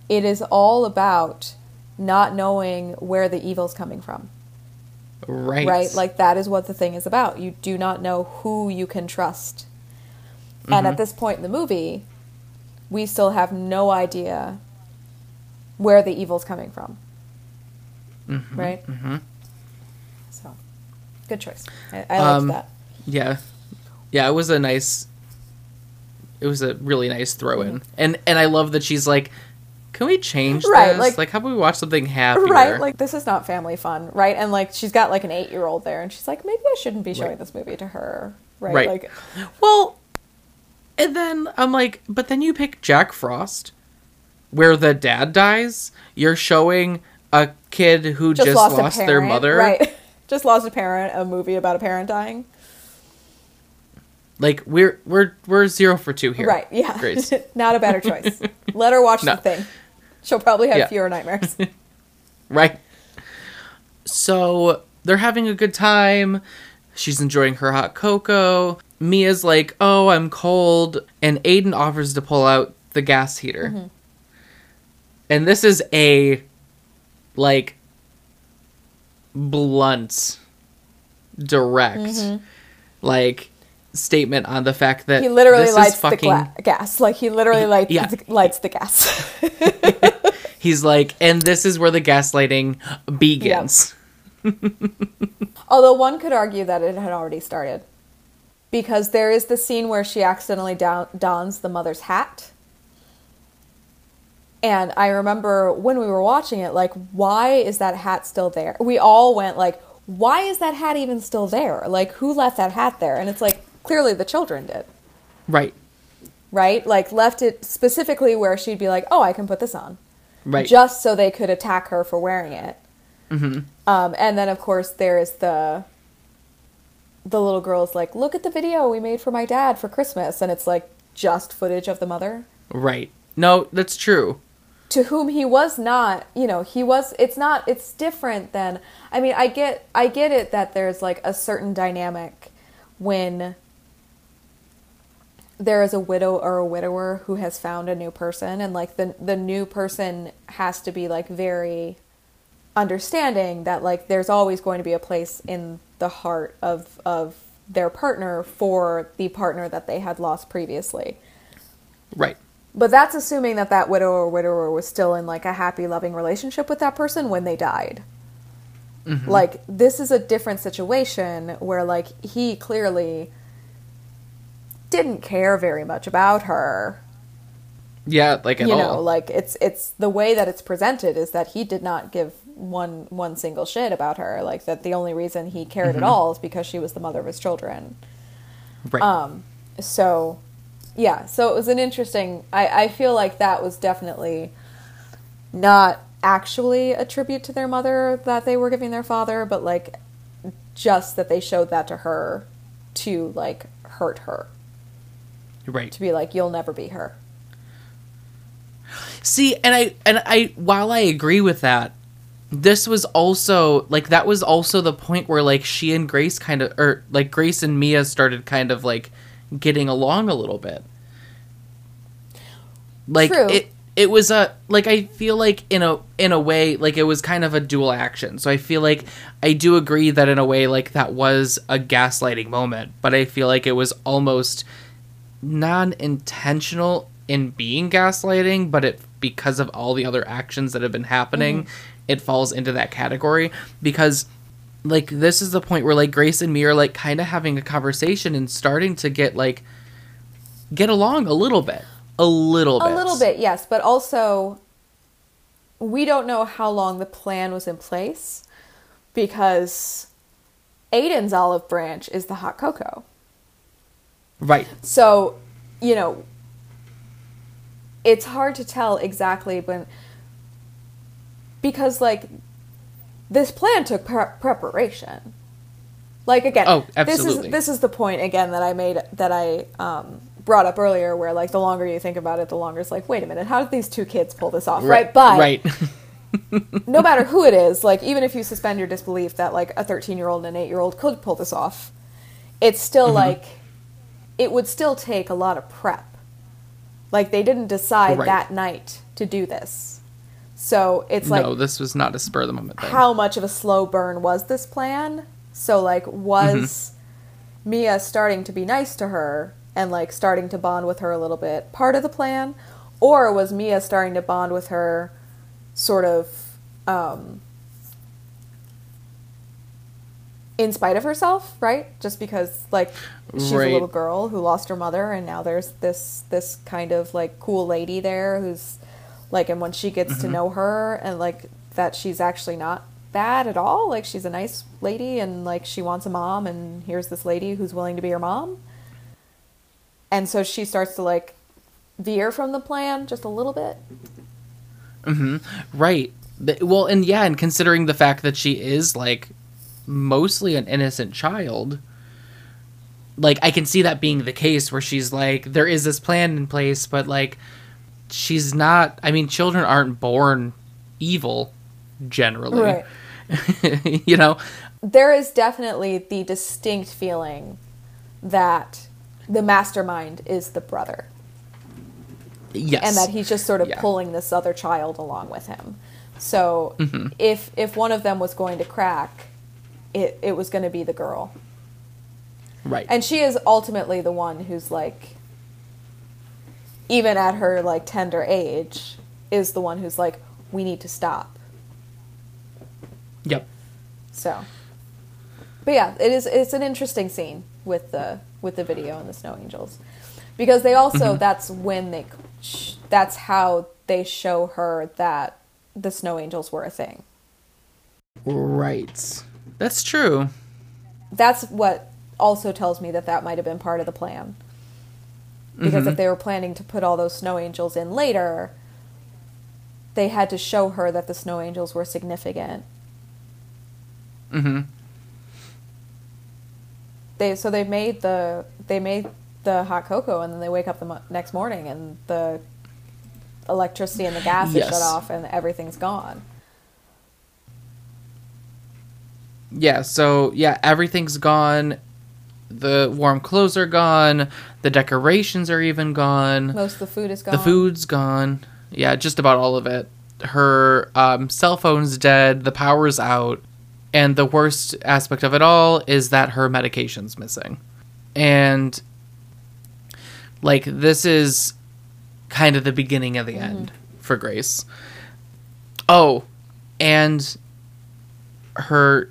Speaker 1: it is all about not knowing where the evil's coming from.
Speaker 2: right.
Speaker 1: right? Like that is what the thing is about. You do not know who you can trust. And at this point in the movie, we still have no idea where the evil's coming from. Right?
Speaker 2: hmm
Speaker 1: So, good choice. I, I liked
Speaker 2: Um,
Speaker 1: that.
Speaker 2: Yeah, yeah. It was a nice. It was a really nice throw in, and and I love that she's like, "Can we change
Speaker 1: Mm-hmm. Right,
Speaker 2: this?
Speaker 1: like-
Speaker 2: Like, how about we watch something happier?"
Speaker 1: Right? Like, this is not family fun, right? And, like, she's got, like, an eight year old there, and she's like, maybe I shouldn't be showing
Speaker 2: Right.
Speaker 1: this movie to her. Right?
Speaker 2: Right.
Speaker 1: Like,
Speaker 2: well, and then I'm like, but then you pick Jack Frost, where the dad dies, you're showing a kid who just, lost,
Speaker 1: a
Speaker 2: their mother.
Speaker 1: Right. just lost a parent, a movie about a parent dying.
Speaker 2: Like we're we're we're zero for two here.
Speaker 1: Right, yeah.
Speaker 2: Grace.
Speaker 1: Not a better choice. Let her watch
Speaker 2: No.
Speaker 1: the thing. She'll probably have
Speaker 2: Yeah.
Speaker 1: fewer nightmares.
Speaker 2: Right. So they're having a good time. She's enjoying her hot cocoa. Mia's like, "Oh, I'm cold," and Aiden offers to pull out the gas heater. Mm-hmm. And this is a like blunt, direct, mm-hmm. like statement on the fact that
Speaker 1: he literally
Speaker 2: this is
Speaker 1: lights the gla- gas. Like he literally lights,
Speaker 2: yeah.
Speaker 1: the, lights the gas.
Speaker 2: He's like, and this is where the gaslighting begins.
Speaker 1: Although one could argue that it had already started. Because there is the scene where she accidentally dons the mother's hat. And I remember when we were watching it, like, why is that hat still there? We all went, like, why is that hat even still there? Like, who left that hat there? And it's like, clearly the children did,
Speaker 2: Right.
Speaker 1: right? Like, left it specifically where she'd be like, oh, I can put this on.
Speaker 2: Right.
Speaker 1: Just so they could attack her for wearing it. Mm-hmm. Um, and then, of course, there is the the little girl's like, "Look at the video we made for my dad for Christmas," and it's like just footage of the mother
Speaker 2: right. No, that's true.
Speaker 1: to whom he was not. You know, he was. It's not. It's different than. I mean, I get. I get it that there's like a certain dynamic when there is a widow or a widower who has found a new person and like the the new person has to be like very understanding that like there's always going to be a place in the heart of of their partner for the partner that they had lost previously.
Speaker 2: Right.
Speaker 1: But that's assuming that that widow or widower was still in like a happy loving relationship with that person when they died. Mm-hmm. Like this is a different situation where like he clearly didn't care very much about her.
Speaker 2: Yeah, like at
Speaker 1: you
Speaker 2: all.
Speaker 1: know like it's it's the way that it's presented is that he did not give one one single shit about her. Like that the only reason he cared at all is because she was the mother of his children.
Speaker 2: Right.
Speaker 1: um so yeah so it was an interesting i i feel like that was definitely not actually a tribute to their mother that they were giving their father but like just that they showed that to her to like hurt her
Speaker 2: right.
Speaker 1: to be like you'll never be her
Speaker 2: See, and I and I while I agree with that, this was also like that was also the point where like she and Grace kind of or like Grace and Mia started kind of like getting along a little bit. Like
Speaker 1: True.
Speaker 2: it it was a like I feel like in a in a way like it was kind of a dual action. So I feel like I do agree that in a way like that was a gaslighting moment, but I feel like it was almost non-intentional in being gaslighting, but it because of all the other actions that have been happening, mm-hmm. it falls into that category because like this is the point where like Grace and Mia are like kind of having a conversation and starting to get like get along a little bit. A little bit.
Speaker 1: A little bit, yes, but also we don't know how long the plan was in place because Aiden's olive branch is the hot cocoa.
Speaker 2: Right.
Speaker 1: So, you know, it's hard to tell exactly when because like this plan took pre- preparation. Like again,
Speaker 2: Oh,
Speaker 1: this
Speaker 2: absolutely.
Speaker 1: is this is the point again that I made that I um, brought up earlier, where like the longer you think about it, the longer it's like, wait a minute, how did these two kids pull this off? Right, but
Speaker 2: right.
Speaker 1: no matter who it is, like even if you suspend your disbelief that like a 13 year old and an 8 year old could pull this off, it's still
Speaker 2: Mm-hmm.
Speaker 1: like it would still take a lot of prep. Like they didn't decide
Speaker 2: Right.
Speaker 1: that night to do this. So it's like
Speaker 2: no, this was not a spur of the moment thing.
Speaker 1: how much of a slow burn was this plan? So like was
Speaker 2: Mm-hmm.
Speaker 1: Mia starting to be nice to her and like starting to bond with her a little bit part of the plan or was Mia starting to bond with her sort of um in spite of herself, right? Just because like she's
Speaker 2: Right.
Speaker 1: a little girl who lost her mother and now there's this this kind of like cool lady there who's like and when she gets
Speaker 2: Mm-hmm.
Speaker 1: to know her and like that she's actually not bad at all like she's a nice lady and like she wants a mom and here's this lady who's willing to be her mom and so she starts to like veer from the plan just a little bit
Speaker 2: Right. Well, and yeah, and considering the fact that she is like mostly an innocent child, like I can see that being the case where she's like there is this plan in place, but like she's not I mean, children aren't born evil generally.
Speaker 1: Right.
Speaker 2: you know.
Speaker 1: There is definitely the distinct feeling that the mastermind is the brother.
Speaker 2: Yes.
Speaker 1: and that he's just sort of
Speaker 2: Yeah.
Speaker 1: pulling this other child along with him. So
Speaker 2: Mm-hmm.
Speaker 1: if if one of them was going to crack, it it was going to be the girl,
Speaker 2: right.
Speaker 1: and she is ultimately the one who's like, even at her like tender age, is the one who's like, we need to stop.
Speaker 2: yep.
Speaker 1: So, but yeah, it is. It's an interesting scene with the with the video and the snow angels, because they also mm-hmm. that's when they that's how they show her that the snow angels were a thing.
Speaker 2: Right. That's true.
Speaker 1: That's what also tells me that that might have been part of the plan. Because if they were planning to put all those snow angels in later, they had to show her that the snow angels were significant
Speaker 2: Mhm.
Speaker 1: they so they made the they made the hot cocoa and then they wake up the mo- next morning and the electricity and the gas is shut off and everything's gone.
Speaker 2: Yeah, so yeah, everything's gone. The warm clothes are gone. The decorations are even gone.
Speaker 1: Most of the food is gone.
Speaker 2: The food's gone. Yeah, just about all of it. Her um, cell phone's dead. The power's out. And the worst aspect of it all is that her medication's missing. And, like, this is kind of the beginning of the end for Grace. Oh, and her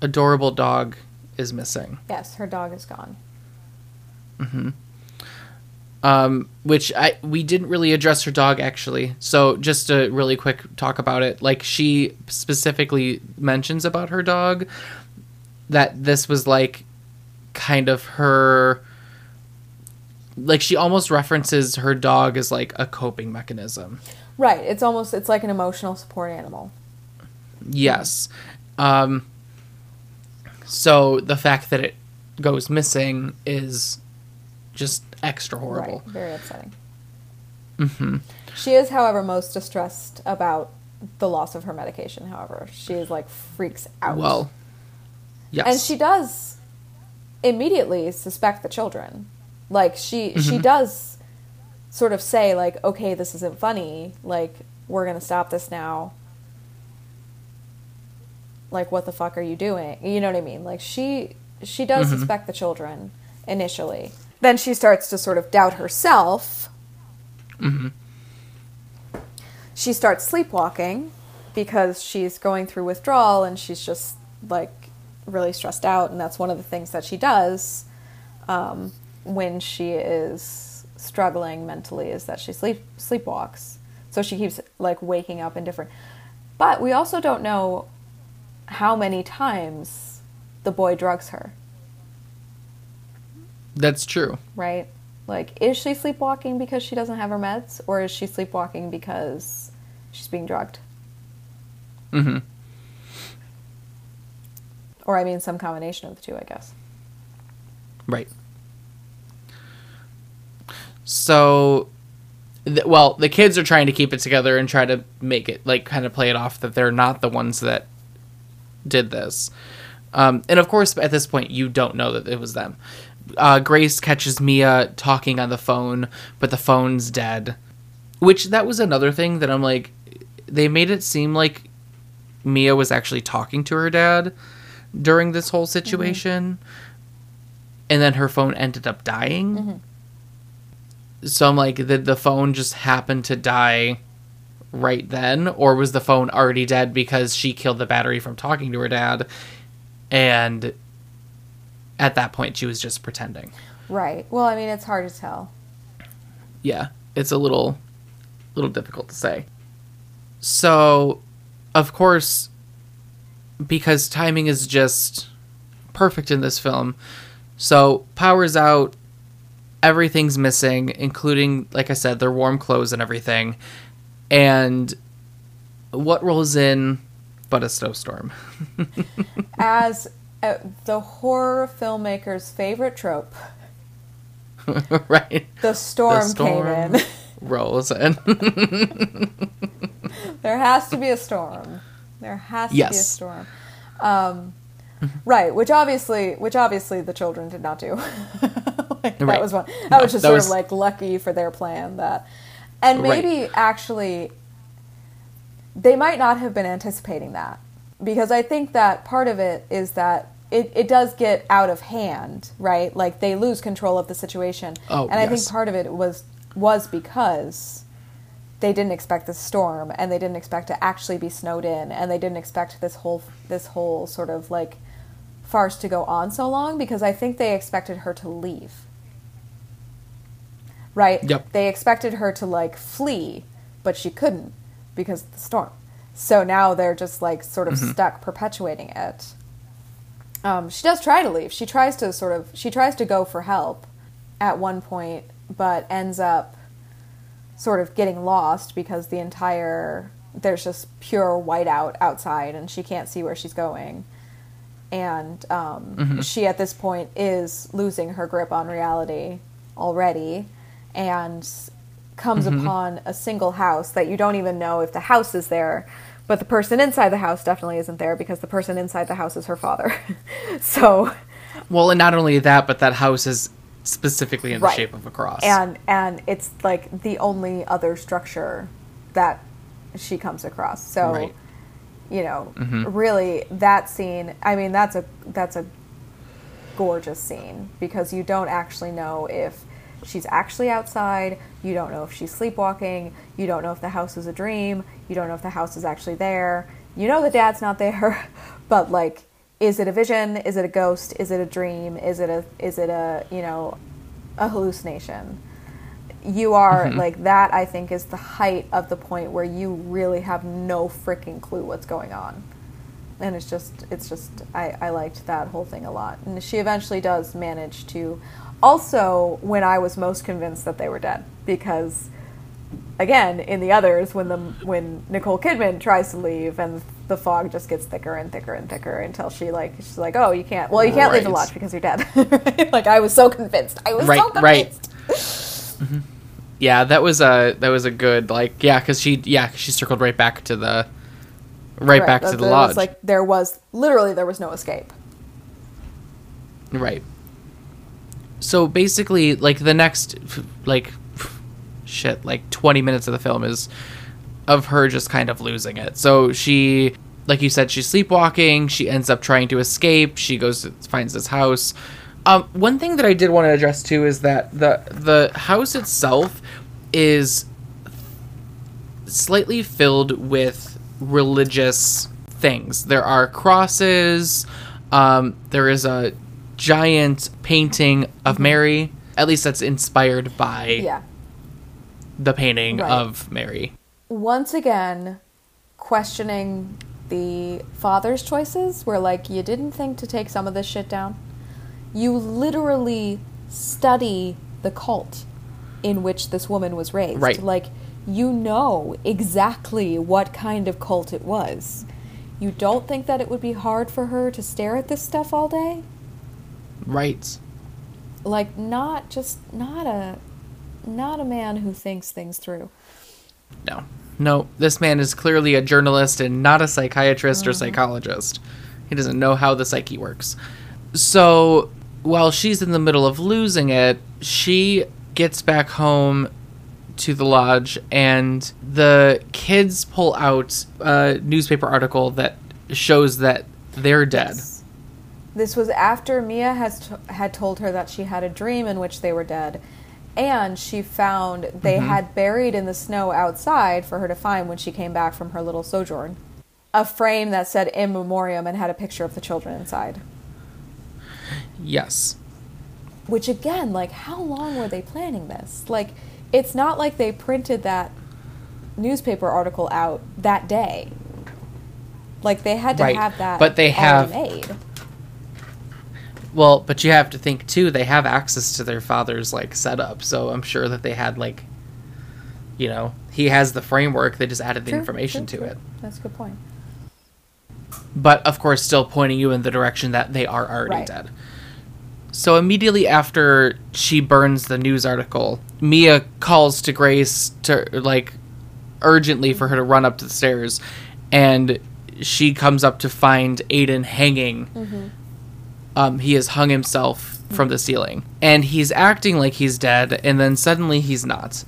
Speaker 2: adorable dog is missing.
Speaker 1: Yes, her dog is gone. Mm-hmm.
Speaker 2: Um, which I we didn't really address her dog actually. So just a really quick talk about it. Like she specifically mentions about her dog that this was like kind of her like she almost references her dog as like a coping mechanism.
Speaker 1: Right. It's almost it's like an emotional support animal.
Speaker 2: Yes. Um so the fact that it goes missing is just extra horrible.
Speaker 1: Right. Very upsetting. Mm-hmm. She is, however, most distressed about the loss of her medication. However, she is like freaks out.
Speaker 2: Well, yes.
Speaker 1: and she does immediately suspect the children like she she does sort of say like okay this isn't funny like we're gonna stop this now like what the fuck are you doing? You know what i mean? Like she she does suspect the children initially. Then she starts to sort of doubt herself. She starts sleepwalking because she's going through withdrawal and she's just like really stressed out and that's one of the things that she does um, when she is struggling mentally is that she sleep sleepwalks. So she keeps like waking up in different but we also don't know how many times the boy drugs her
Speaker 2: That's true.
Speaker 1: right like is she sleepwalking because she doesn't have her meds or is she sleepwalking because she's being drugged Mm
Speaker 2: hmm.
Speaker 1: or i mean some combination of the two i guess
Speaker 2: Right. So, th- well, the kids are trying to keep it together and try to make it like kind of play it off that they're not the ones that did this. Um, and of course, at this point, you don't know that it was them. Uh, Grace catches Mia talking on the phone, but the phone's dead. Which that was another thing that I'm like, they made it seem like Mia was actually talking to her dad during this whole situation, and then her phone ended up dying. So I'm like, did the phone just happened to die right then, or was the phone already dead because she killed the battery from talking to her dad, and at that point she was just pretending?
Speaker 1: right well i mean it's hard to tell
Speaker 2: yeah, it's a little little difficult to say. So, of course, because timing is just perfect in this film. So, power's out, everything's missing, including like I said, their warm clothes and everything. And what rolls in but a snowstorm?
Speaker 1: As uh, the horror filmmaker's favorite trope,
Speaker 2: right.
Speaker 1: the storm,
Speaker 2: The storm
Speaker 1: came in.
Speaker 2: rolls in.
Speaker 1: there has to be a storm. There has to be a storm. Um, right, which obviously, which obviously the children did not do. like, That was one. That
Speaker 2: No,
Speaker 1: was just
Speaker 2: that
Speaker 1: sort
Speaker 2: was-
Speaker 1: of like lucky for their plan that, and
Speaker 2: Right.
Speaker 1: maybe actually, they might not have been anticipating that because I think that part of it is that. It, it does get out of hand, right? Like they lose control of the situation,
Speaker 2: Oh,
Speaker 1: and I think part of it was was because they didn't expect the storm and they didn't expect to actually be snowed in and they didn't expect this whole this whole sort of like farce to go on so long because I think they expected her to leave. Right?
Speaker 2: Yep.
Speaker 1: They expected her to like flee, but she couldn't because of the storm. So now they're just like sort of stuck perpetuating it. Um, she does try to leave. She tries to sort of she tries to go for help at one point, but ends up sort of getting lost because the entire there's just pure whiteout outside and she can't see where she's going. And um, she at this point is losing her grip on reality already and comes mm-hmm. upon a single house that you don't even know if the house is there. But the person inside the house definitely isn't there because the person inside the house is her father. so
Speaker 2: well, and not only that, but that house is specifically in the
Speaker 1: Right.
Speaker 2: shape of a cross.
Speaker 1: and and it's like the only other structure that she comes across so
Speaker 2: Right.
Speaker 1: you know mm-hmm. really that scene i mean that's a that's a gorgeous scene because you don't actually know if she's actually outside. You don't know if she's sleepwalking. You don't know if the house is a dream. You don't know if the house is actually there. You know the dad's not there but like is it a vision? Is it a ghost? Is it a dream? Is it a is it a you know a hallucination? You are mm-hmm. like that i think is the height of the point where you really have no freaking clue what's going on. And it's just it's just I, I liked that whole thing a lot. And she eventually does manage to also when i was most convinced that they were dead because again in the others when the when nicole kidman tries to leave and the fog just gets thicker and thicker and thicker until she like she's like oh you can't well you can't leave the lodge because you're dead like i was so convinced i was so convinced
Speaker 2: Right, right.
Speaker 1: convinced mm-hmm.
Speaker 2: yeah, that was a that was a good like yeah, because she yeah 'cause she circled right back to the right
Speaker 1: Correct.
Speaker 2: back to the lodge.
Speaker 1: was like there was literally there was no escape
Speaker 2: Right. So basically, like the next, like, shit, like twenty minutes of the film is of her just kind of losing it. So she, like you said, she's sleepwalking. She ends up trying to escape. She goes to, finds this house. Um, one thing that I did want to address too is that the the house itself is slightly filled with religious things. There are crosses. Um, there is a giant painting of mm-hmm. Mary. At least that's inspired by
Speaker 1: yeah
Speaker 2: the painting
Speaker 1: Right.
Speaker 2: of Mary.
Speaker 1: once again questioning the father's choices where like you didn't think to take some of this shit down you literally study the cult in which this woman was raised
Speaker 2: Right.
Speaker 1: like you know exactly what kind of cult it was you don't think that it would be hard for her to stare at this stuff all day
Speaker 2: Right.
Speaker 1: like not just not a not a man who thinks things through
Speaker 2: No. No, this man is clearly a journalist and not a psychiatrist or mm-hmm. psychologist. He doesn't know how the psyche works. So, while she's in the middle of losing it, she gets back home to the lodge and the kids pull out a newspaper article that shows that they're dead.
Speaker 1: This was after Mia has t- had told her that she had a dream in which they were dead, and she found they mm-hmm. had buried in the snow outside for her to find when she came back from her little sojourn a frame that said "In Memoriam" and had a picture of the children inside.
Speaker 2: Yes.
Speaker 1: Which again, like, how long were they planning this? Like, it's not like they printed that newspaper article out that day. Like they had to
Speaker 2: Right,
Speaker 1: have that,
Speaker 2: but they have-
Speaker 1: made.
Speaker 2: Well, but you have to think too, they have access to their father's like setup, so I'm sure that they had like You know, he has the framework. They just added the
Speaker 1: True,
Speaker 2: information
Speaker 1: true,
Speaker 2: to
Speaker 1: true.
Speaker 2: it.
Speaker 1: That's a good point.
Speaker 2: but of course still pointing you in the direction that they are already
Speaker 1: Right.
Speaker 2: dead. So immediately after she burns the news article, Mia calls to Grace to like urgently for her to run up to the stairs and she comes up to find Aiden hanging. Mm-hmm. Um, he has hung himself from the ceiling and he's acting like he's dead and then suddenly he's not.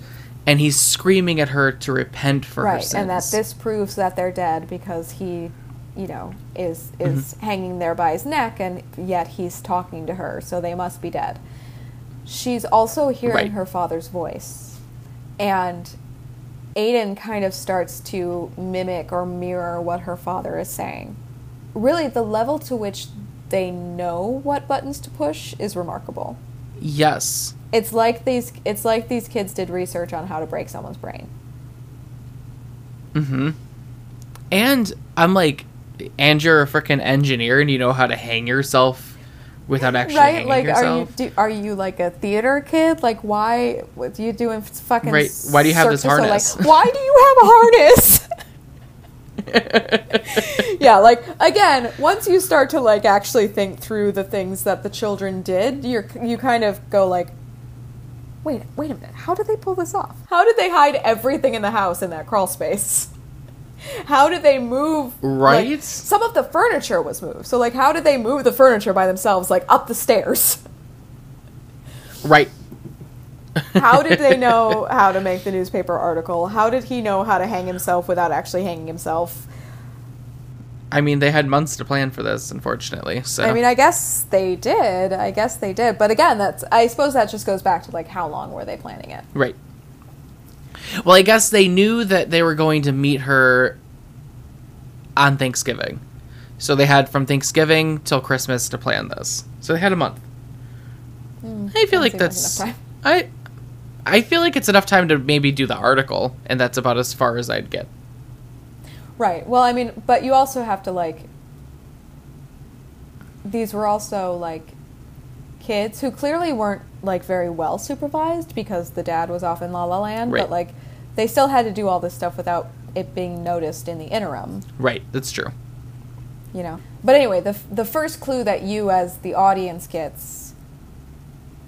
Speaker 2: And he's screaming at her to repent for her
Speaker 1: right,
Speaker 2: sins.
Speaker 1: and that this proves that they're dead because he, you know, is is
Speaker 2: Mm-hmm.
Speaker 1: hanging there by his neck, and yet he's talking to her, so they must be dead. She's also hearing
Speaker 2: Right.
Speaker 1: her father's voice, and Aiden kind of starts to mimic or mirror what her father is saying. Really, the level to which they know what buttons to push is remarkable.
Speaker 2: yes.
Speaker 1: It's like these it's like these kids did research on how to break someone's brain.
Speaker 2: Mm-hmm. And I'm like, and you're a freaking engineer and you know how to hang yourself without actually
Speaker 1: right like
Speaker 2: yourself.
Speaker 1: are you do, are you like a theater kid like why what you doing fucking
Speaker 2: Right, why do you have this harness?
Speaker 1: like, why do you have a harness yeah like again once you start to like actually think through the things that the children did you're you kind of go like wait wait a minute. How did they pull this off? How did they hide everything in the house in that crawl space? How did they move like,
Speaker 2: Right?
Speaker 1: some of the furniture was moved. So like how did they move the furniture by themselves like up the stairs?
Speaker 2: Right.
Speaker 1: how did they know how to make the newspaper article? How did he know how to hang himself without actually hanging himself
Speaker 2: I mean, they had months to plan for this, unfortunately. So
Speaker 1: I mean, I guess they did. I guess they did. But again, that's I suppose that just goes back to like how long were they planning it?
Speaker 2: right. Well, I guess they knew that they were going to meet her on Thanksgiving, so they had from Thanksgiving till Christmas to plan this. So they had a month. Hmm. I feel
Speaker 1: doesn't
Speaker 2: like
Speaker 1: seem like
Speaker 2: that's I. I feel like it's enough time to maybe do the article, and that's about as far as I'd get.
Speaker 1: Right. Well, I mean, but you also have to like these were also like kids who clearly weren't like very well supervised because the dad was off in La La Land,
Speaker 2: Right.
Speaker 1: but like they still had to do all this stuff without it being noticed in the interim.
Speaker 2: Right, that's true.
Speaker 1: you know. But anyway, the the first clue that you as the audience gets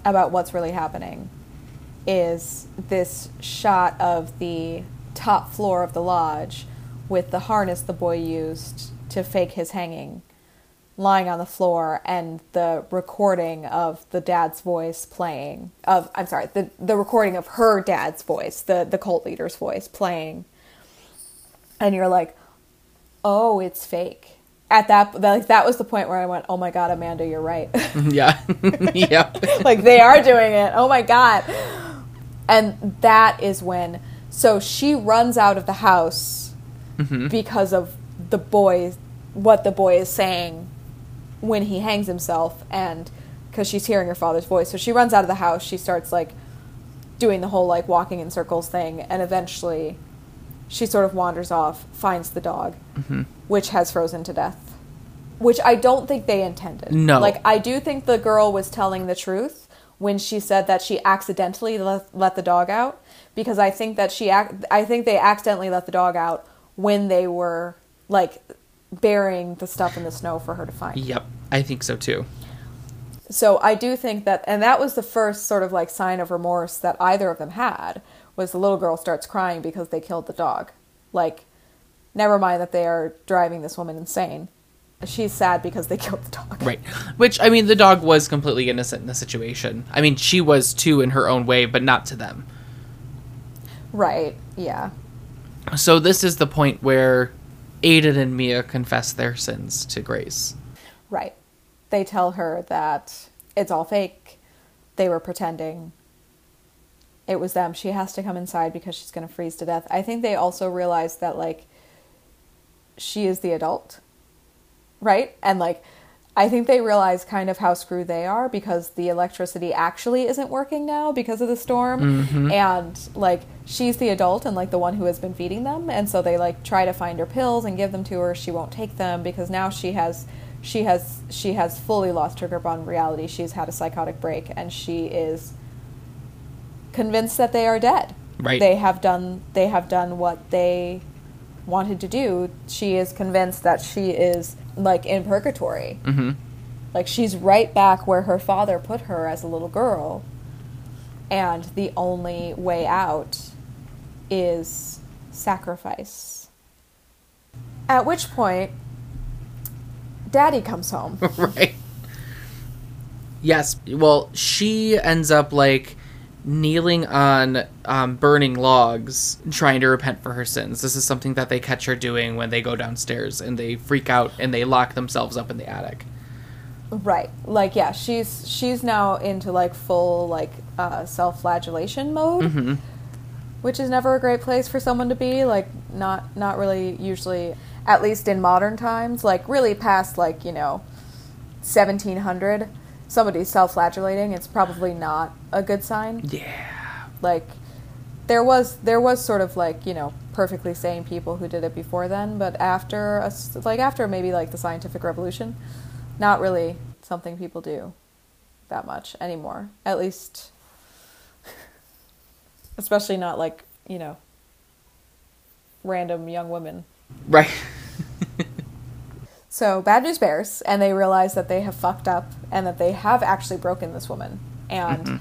Speaker 1: about what's really happening is this shot of the top floor of the lodge with the harness the boy used to fake his hanging lying on the floor and the recording of the dad's voice playing of I'm sorry, the the recording of her dad's voice, the the cult leader's voice playing. And you're like, "Oh, it's fake." At that like that was the point where I went, "Oh my god, Amanda, you're right."
Speaker 2: yeah. yep.
Speaker 1: like they are doing it. Oh my god. And that is when so she runs out of the house
Speaker 2: Mhm.
Speaker 1: because of the boy what the boy is saying when he hangs himself and because she's hearing her father's voice. So she runs out of the house, she starts like doing the whole like walking in circles thing and eventually she sort of wanders off, finds the dog,
Speaker 2: Mhm.
Speaker 1: which has frozen to death. Which I don't think they intended.
Speaker 2: No.
Speaker 1: Like I do think the girl was telling the truth when she said that she accidentally let, let the dog out because I think that she ac- I think they accidentally let the dog out when they were like burying the stuff in the snow for her to find.
Speaker 2: Yep. I think so too.
Speaker 1: So I do think that, and that was the first sort of like sign of remorse that either of them had was the little girl starts crying because they killed the dog. Like, never mind that they are driving this woman insane. She's sad because they killed the dog.
Speaker 2: Right. Which I mean the dog was completely innocent in the situation. I mean she was too in her own way, but not to them.
Speaker 1: Right. Yeah.
Speaker 2: So this is the point where Aiden and Mia confess their sins to Grace.
Speaker 1: Right. They tell her that it's all fake. They were pretending. It was them. She has to come inside because she's going to freeze to death. I think they also realize that, like, she is the adult. Right? And, like, I think they realize kind of how screwed they are because the electricity actually isn't working now because of the storm. Mm-hmm. And, like, she's the adult and, like, the one who has been feeding them. And so they, like, try to find her pills and give them to her. She won't take them because now she has she has she has fully lost her grip on reality. She's had a psychotic break and she is convinced that they are dead.
Speaker 2: Right.
Speaker 1: They have done they have done what they wanted to do. She is convinced that she is like in purgatory.
Speaker 2: Mm-hmm.
Speaker 1: Like she's right back where her father put her as a little girl. And the only way out is sacrifice. At which point Daddy comes home.
Speaker 2: right. Yes. Well, she ends up like kneeling on um, burning logs, trying to repent for her sins. This is something that they catch her doing when they go downstairs and they freak out and they lock themselves up in the attic.
Speaker 1: Right. Like yeah, she's she's now into like full like uh, self-flagellation mode,
Speaker 2: Mm-hmm.
Speaker 1: which is never a great place for someone to be. Like not not really usually, at least in modern times. Like really past like you know, seventeen hundred, somebody's self-flagellating. It's probably not a good sign.
Speaker 2: Yeah.
Speaker 1: Like there was there was sort of like you know perfectly sane people who did it before then, but after a like after maybe like the scientific revolution, not really something people do that much anymore. At least, especially not like you know random young women.
Speaker 2: Right.
Speaker 1: So bad news bears, and they realize that they have fucked up and that they have actually broken this woman, and
Speaker 2: Mhm.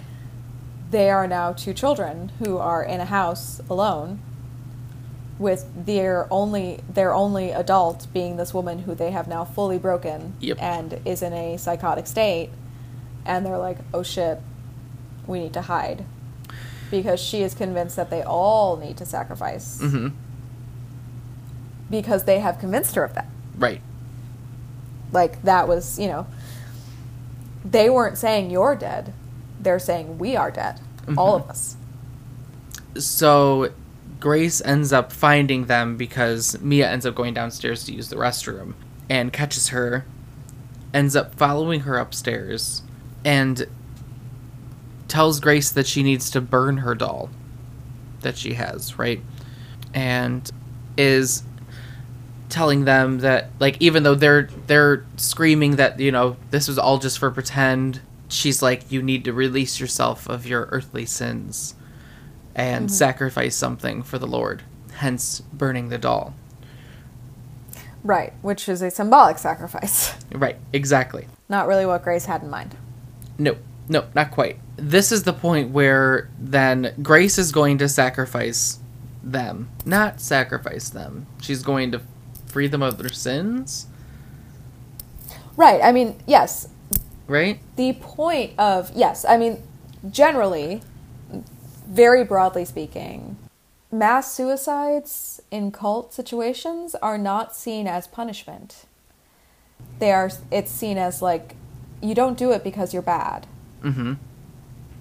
Speaker 1: they are now two children who are in a house alone, with their only their only adult being this woman who they have now fully broken
Speaker 2: Yep.
Speaker 1: and is in a psychotic state, and they're like, oh shit, we need to hide, because she is convinced that they all need to sacrifice
Speaker 2: mm-hmm.
Speaker 1: because they have convinced her of that.
Speaker 2: Right.
Speaker 1: Like that was you know they weren't saying you're dead. They're saying we are dead. All mm-hmm. of us.
Speaker 2: So Grace ends up finding them because Mia ends up going downstairs to use the restroom and catches her, ends up following her upstairs, and tells Grace that she needs to burn her doll that she has, right? And is telling them that like even though they're they're screaming that you know this was all just for pretend she's like you need to release yourself of your earthly sins and mm-hmm. sacrifice something for the lord hence burning the doll.
Speaker 1: Right which is a symbolic sacrifice.
Speaker 2: Right exactly.
Speaker 1: Not really what grace had in mind.
Speaker 2: No no not quite. This is the point where then grace is going to sacrifice them not sacrifice them. She's going to free them of their sins?
Speaker 1: Right i mean yes.
Speaker 2: Right?
Speaker 1: The point of yes i mean generally very broadly speaking mass suicides in cult situations are not seen as punishment. They are it's seen as like you don't do it because you're bad.
Speaker 2: Mm-hmm.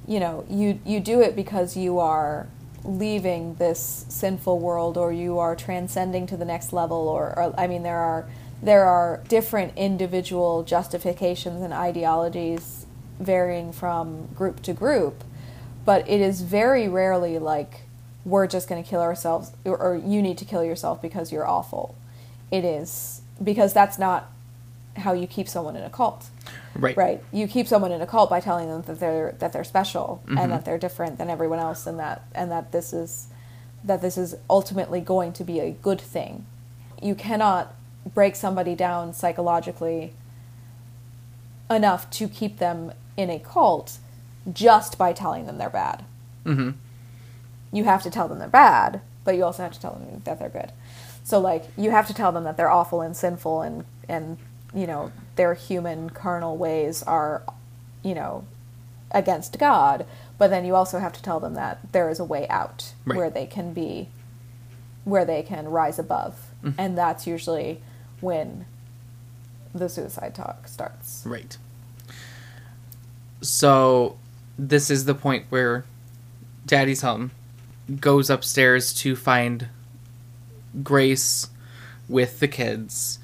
Speaker 1: You know you you do it because you are leaving this sinful world or you are transcending to the next level or, or i mean there are there are different individual justifications and ideologies varying from group to group but it is very rarely like we're just going to kill ourselves or, or you need to kill yourself because you're awful. It is because that's not how you keep someone in a cult
Speaker 2: right.
Speaker 1: right? You keep someone in a cult by telling them that they're that they're special
Speaker 2: Mhm.
Speaker 1: and that they're different than everyone else and that and that this is that this is ultimately going to be a good thing. You cannot break somebody down psychologically enough to keep them in a cult just by telling them they're bad.
Speaker 2: Mm-hmm.
Speaker 1: You have to tell them they're bad, but you also have to tell them that they're good. So like you have to tell them that they're awful and sinful and and you know their human carnal ways are you know against God, but then you also have to tell them that there is a way out
Speaker 2: Right.
Speaker 1: where they can be where they can rise above. Mm-hmm. And that's usually when the suicide talk starts.
Speaker 2: Right. So, this is the point where Daddy's home goes upstairs to find Grace with the kids.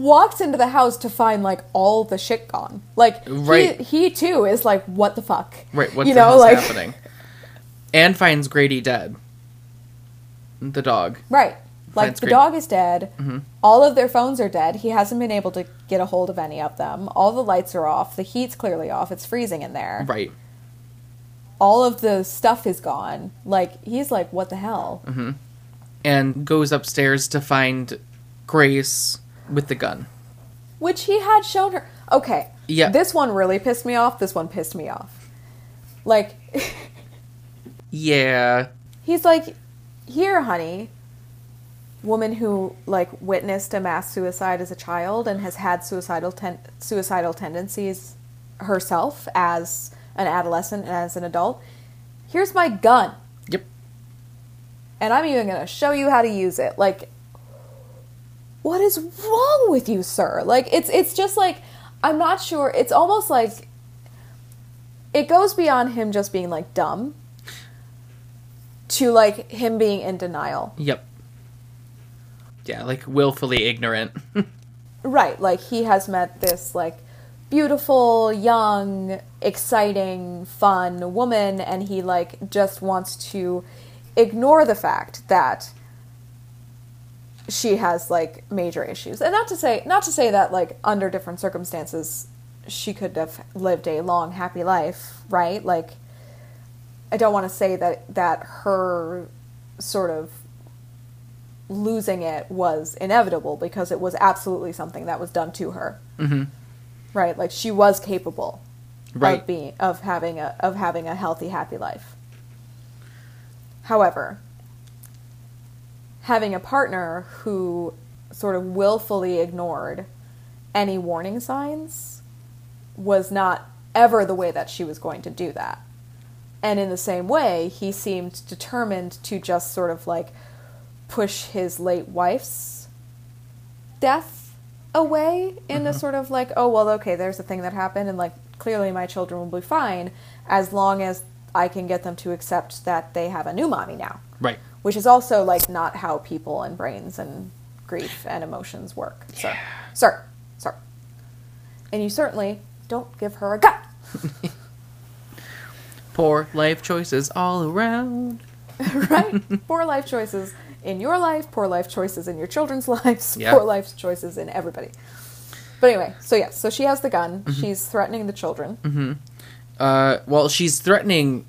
Speaker 1: Walks into the house to find like all the shit gone. Like
Speaker 2: Right.
Speaker 1: he, he too is like, what the fuck?
Speaker 2: Right, what's
Speaker 1: you
Speaker 2: the
Speaker 1: know,
Speaker 2: hell's
Speaker 1: like
Speaker 2: happening? And finds Grady dead. The dog.
Speaker 1: right. Like the
Speaker 2: Grady-
Speaker 1: dog is dead.
Speaker 2: Mhm.
Speaker 1: All of their phones are dead. He hasn't been able to get a hold of any of them. All the lights are off. The heat's clearly off. It's freezing in there.
Speaker 2: Right.
Speaker 1: all of the stuff is gone. Like he's like, what the hell?
Speaker 2: and goes upstairs to find Grace with the gun.
Speaker 1: Which he had shown her. Okay.
Speaker 2: Yeah.
Speaker 1: This one really pissed me off. This one pissed me off. Like,
Speaker 2: Yeah.
Speaker 1: he's like, here, honey, woman who like witnessed a mass suicide as a child and has had suicidal ten- suicidal tendencies herself as an adolescent and as an adult. Here's my gun,
Speaker 2: Yep.
Speaker 1: and I'm even gonna show you how to use it. Like, what is wrong with you, sir? Like, it's it's just like I'm not sure. It's almost like it goes beyond him just being like dumb to like him being in denial.
Speaker 2: Yep. Yeah, like willfully ignorant.
Speaker 1: Right, like he has met this like beautiful, young, exciting, fun woman and he like just wants to ignore the fact that she has like major issues. And not to say not to say that like under different circumstances she could have lived a long happy life, right? Like I don't want to say that that her sort of losing it was inevitable because it was absolutely something that was done to her.
Speaker 2: hmm
Speaker 1: Right? Like she was capable
Speaker 2: Right.
Speaker 1: of being of having a of having a healthy happy life. However, having a partner who sort of willfully ignored any warning signs was not ever the way that she was going to do that. And in the same way, he seemed determined to just sort of like push his late wife's death away in a mm-hmm. sort of like, oh, well, okay, there's a thing that happened, and like clearly my children will be fine as long as I can get them to accept that they have a new mommy now
Speaker 2: Right.
Speaker 1: Which is also like not how people and brains and grief and emotions work. So, sir, sir, and you certainly don't give her a gun.
Speaker 2: Poor life choices all around.
Speaker 1: right? poor life choices in your life, poor life choices in your children's lives,
Speaker 2: Yeah.
Speaker 1: poor life choices in everybody. But anyway, so yes, so she has the gun. She's threatening the children.
Speaker 2: Uh, well, she's threatening.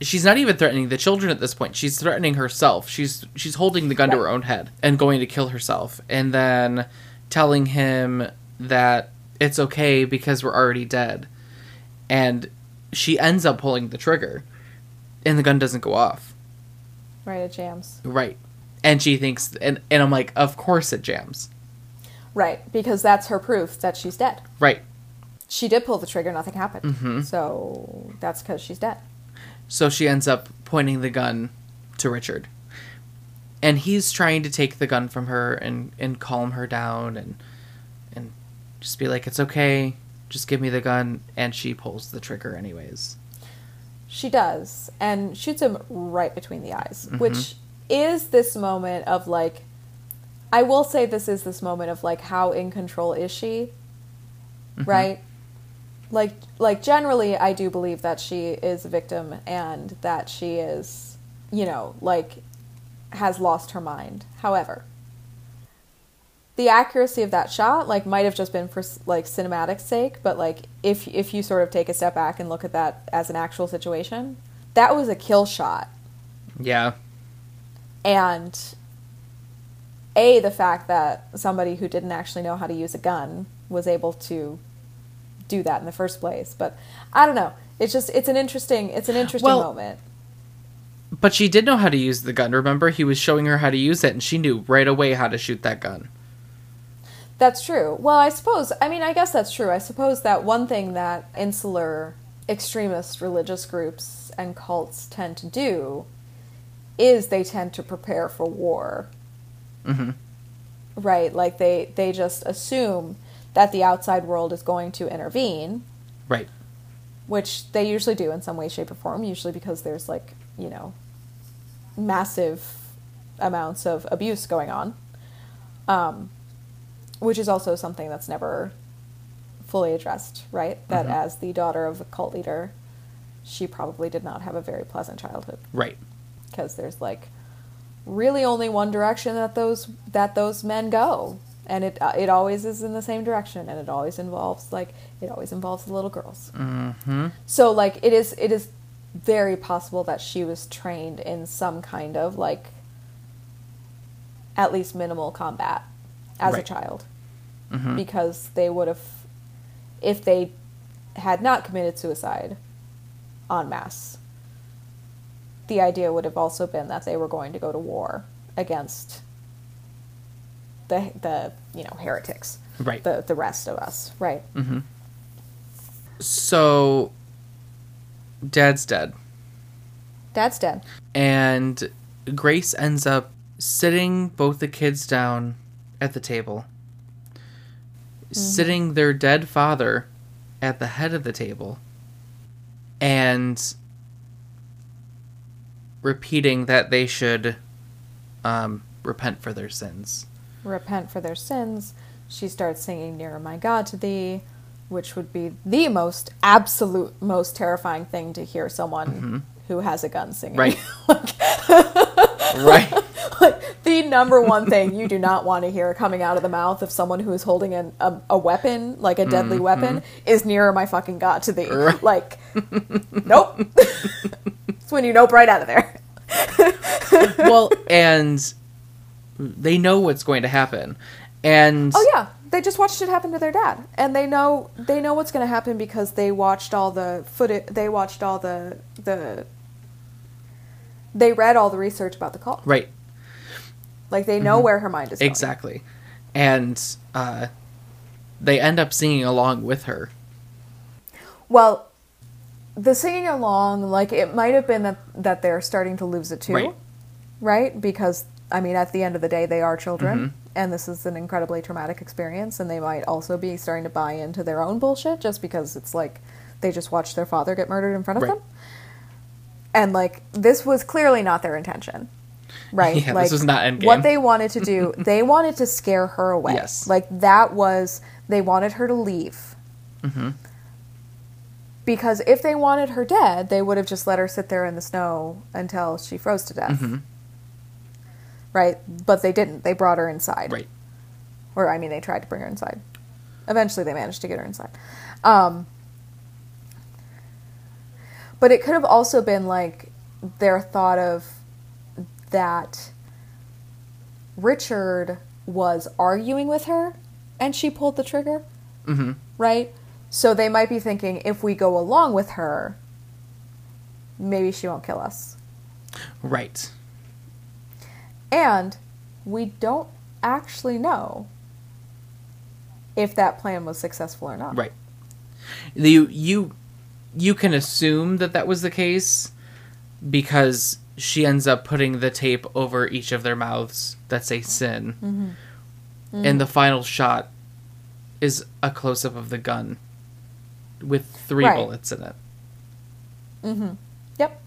Speaker 2: She's not even threatening the children at this point. She's threatening herself. She's she's holding the gun to her own head and going to kill herself, and then telling him that it's okay because we're already dead. And she ends up pulling the trigger, and the gun doesn't go off.
Speaker 1: Right, it jams.
Speaker 2: Right. And she thinks, and and I'm like, of course it jams.
Speaker 1: Right, because that's her proof that she's dead.
Speaker 2: Right.
Speaker 1: She did pull the trigger, nothing happened.
Speaker 2: Mm-hmm.
Speaker 1: So that's because she's dead.
Speaker 2: So she ends up pointing the gun to Richard. And he's trying to take the gun from her and, and calm her down and and just be like, It's okay, just give me the gun and she pulls the trigger anyways.
Speaker 1: She does, and shoots him right between the eyes, mm-hmm. which is this moment of like, I will say this is this moment of like, how in control is she? Mm-hmm. Right? Like, like generally, I do believe that she is a victim and that she is, you know, like, has lost her mind. However, the accuracy of that shot like might have just been for like cinematic sake but like if if you sort of take a step back and look at that as an actual situation that was a kill shot
Speaker 2: Yeah.
Speaker 1: and a the fact that somebody who didn't actually know how to use a gun was able to do that in the first place but i don't know it's just it's an interesting it's an interesting
Speaker 2: Well,
Speaker 1: moment
Speaker 2: But she did know how to use the gun. Remember, he was showing her how to use it and she knew right away how to shoot that gun.
Speaker 1: That's true. Well, I suppose, I mean, I guess that's true. I suppose that one thing that insular extremist religious groups and cults tend to do is they tend to prepare for war.
Speaker 2: hmm
Speaker 1: Right? Like they they just assume that the outside world is going to intervene,
Speaker 2: Right.
Speaker 1: which they usually do in some way shape or form, usually because there's like, you know, massive amounts of abuse going on. Um which is also something that's never fully addressed, right? That
Speaker 2: Mhm.
Speaker 1: as the daughter of a cult leader, she probably did not have a very pleasant childhood
Speaker 2: Right.
Speaker 1: because there's like really only one direction that those that those men go, and it uh, it always is in the same direction, and it always involves like it always involves the little girls.
Speaker 2: hmm
Speaker 1: So like it is it is very possible that she was trained in some kind of like at least minimal combat as
Speaker 2: Right.
Speaker 1: a child
Speaker 2: Mhm.
Speaker 1: because they would have if they had not committed suicide en masse the idea would have also been that they were going to go to war against the the you know heretics.
Speaker 2: Right.
Speaker 1: the the rest of us. Right.
Speaker 2: Mm-hmm. So, Dad's dead,
Speaker 1: dad's dead.
Speaker 2: And Grace ends up sitting both the kids down at the table, sitting their dead father at the head of the table, and repeating that they should um, repent for their sins.
Speaker 1: Repent for their sins. She starts singing Nearer My God to Thee, which would be the most absolute, most terrifying thing to hear someone mm-hmm. who has a gun singing.
Speaker 2: Right.
Speaker 1: like,
Speaker 2: Right.
Speaker 1: like, the number one thing you do not want to hear coming out of the mouth of someone who is holding an, a, a weapon, like a deadly mm-hmm. weapon, is Nearer My fucking God to Thee.
Speaker 2: Right.
Speaker 1: Like, nope. it's when you nope right out of there.
Speaker 2: well, and they know what's going to happen. And
Speaker 1: Oh yeah, they just watched it happen to their dad, and they know they know what's going to happen because they watched all the footage. They watched all the the. They read all the research about the cult.
Speaker 2: right,
Speaker 1: Like they know where her mind is going.
Speaker 2: exactly. And uh, they end up singing along with her.
Speaker 1: Well, the singing along, like it might have been that that they're starting to lose it too,
Speaker 2: Right.
Speaker 1: right? Because I mean, at the end of the day, they are children,
Speaker 2: Mm-hmm.
Speaker 1: and this is an incredibly traumatic experience, and they might also be starting to buy into their own bullshit just because it's like they just watched their father get murdered in front of
Speaker 2: Right.
Speaker 1: them, and like this was clearly not their intention. Right,
Speaker 2: Yeah,
Speaker 1: like
Speaker 2: this was not Endgame.
Speaker 1: what they wanted to do. they wanted to scare her away.
Speaker 2: Yes.
Speaker 1: like that was they wanted her to leave
Speaker 2: hmm
Speaker 1: because if they wanted her dead, they would have just let her sit there in the snow until she froze to death.
Speaker 2: Mhm.
Speaker 1: Right? But they didn't. They brought her inside.
Speaker 2: Right.
Speaker 1: Or, I mean, they tried to bring her inside. Eventually, they managed to get her inside. Um, but it could have also been like their thought of that Richard was arguing with her and she pulled the trigger
Speaker 2: hmm
Speaker 1: right? So they might be thinking if we go along with her, maybe she won't kill us.
Speaker 2: Right.
Speaker 1: And we don't actually know if that plan was successful or not.
Speaker 2: Right. You you you can assume that that was the case because she ends up putting the tape over each of their mouths that say sin.
Speaker 1: Mm-hmm.
Speaker 2: And the final shot is a close up of the gun with three
Speaker 1: Right.
Speaker 2: bullets in it.
Speaker 1: Mm-hmm. Yep.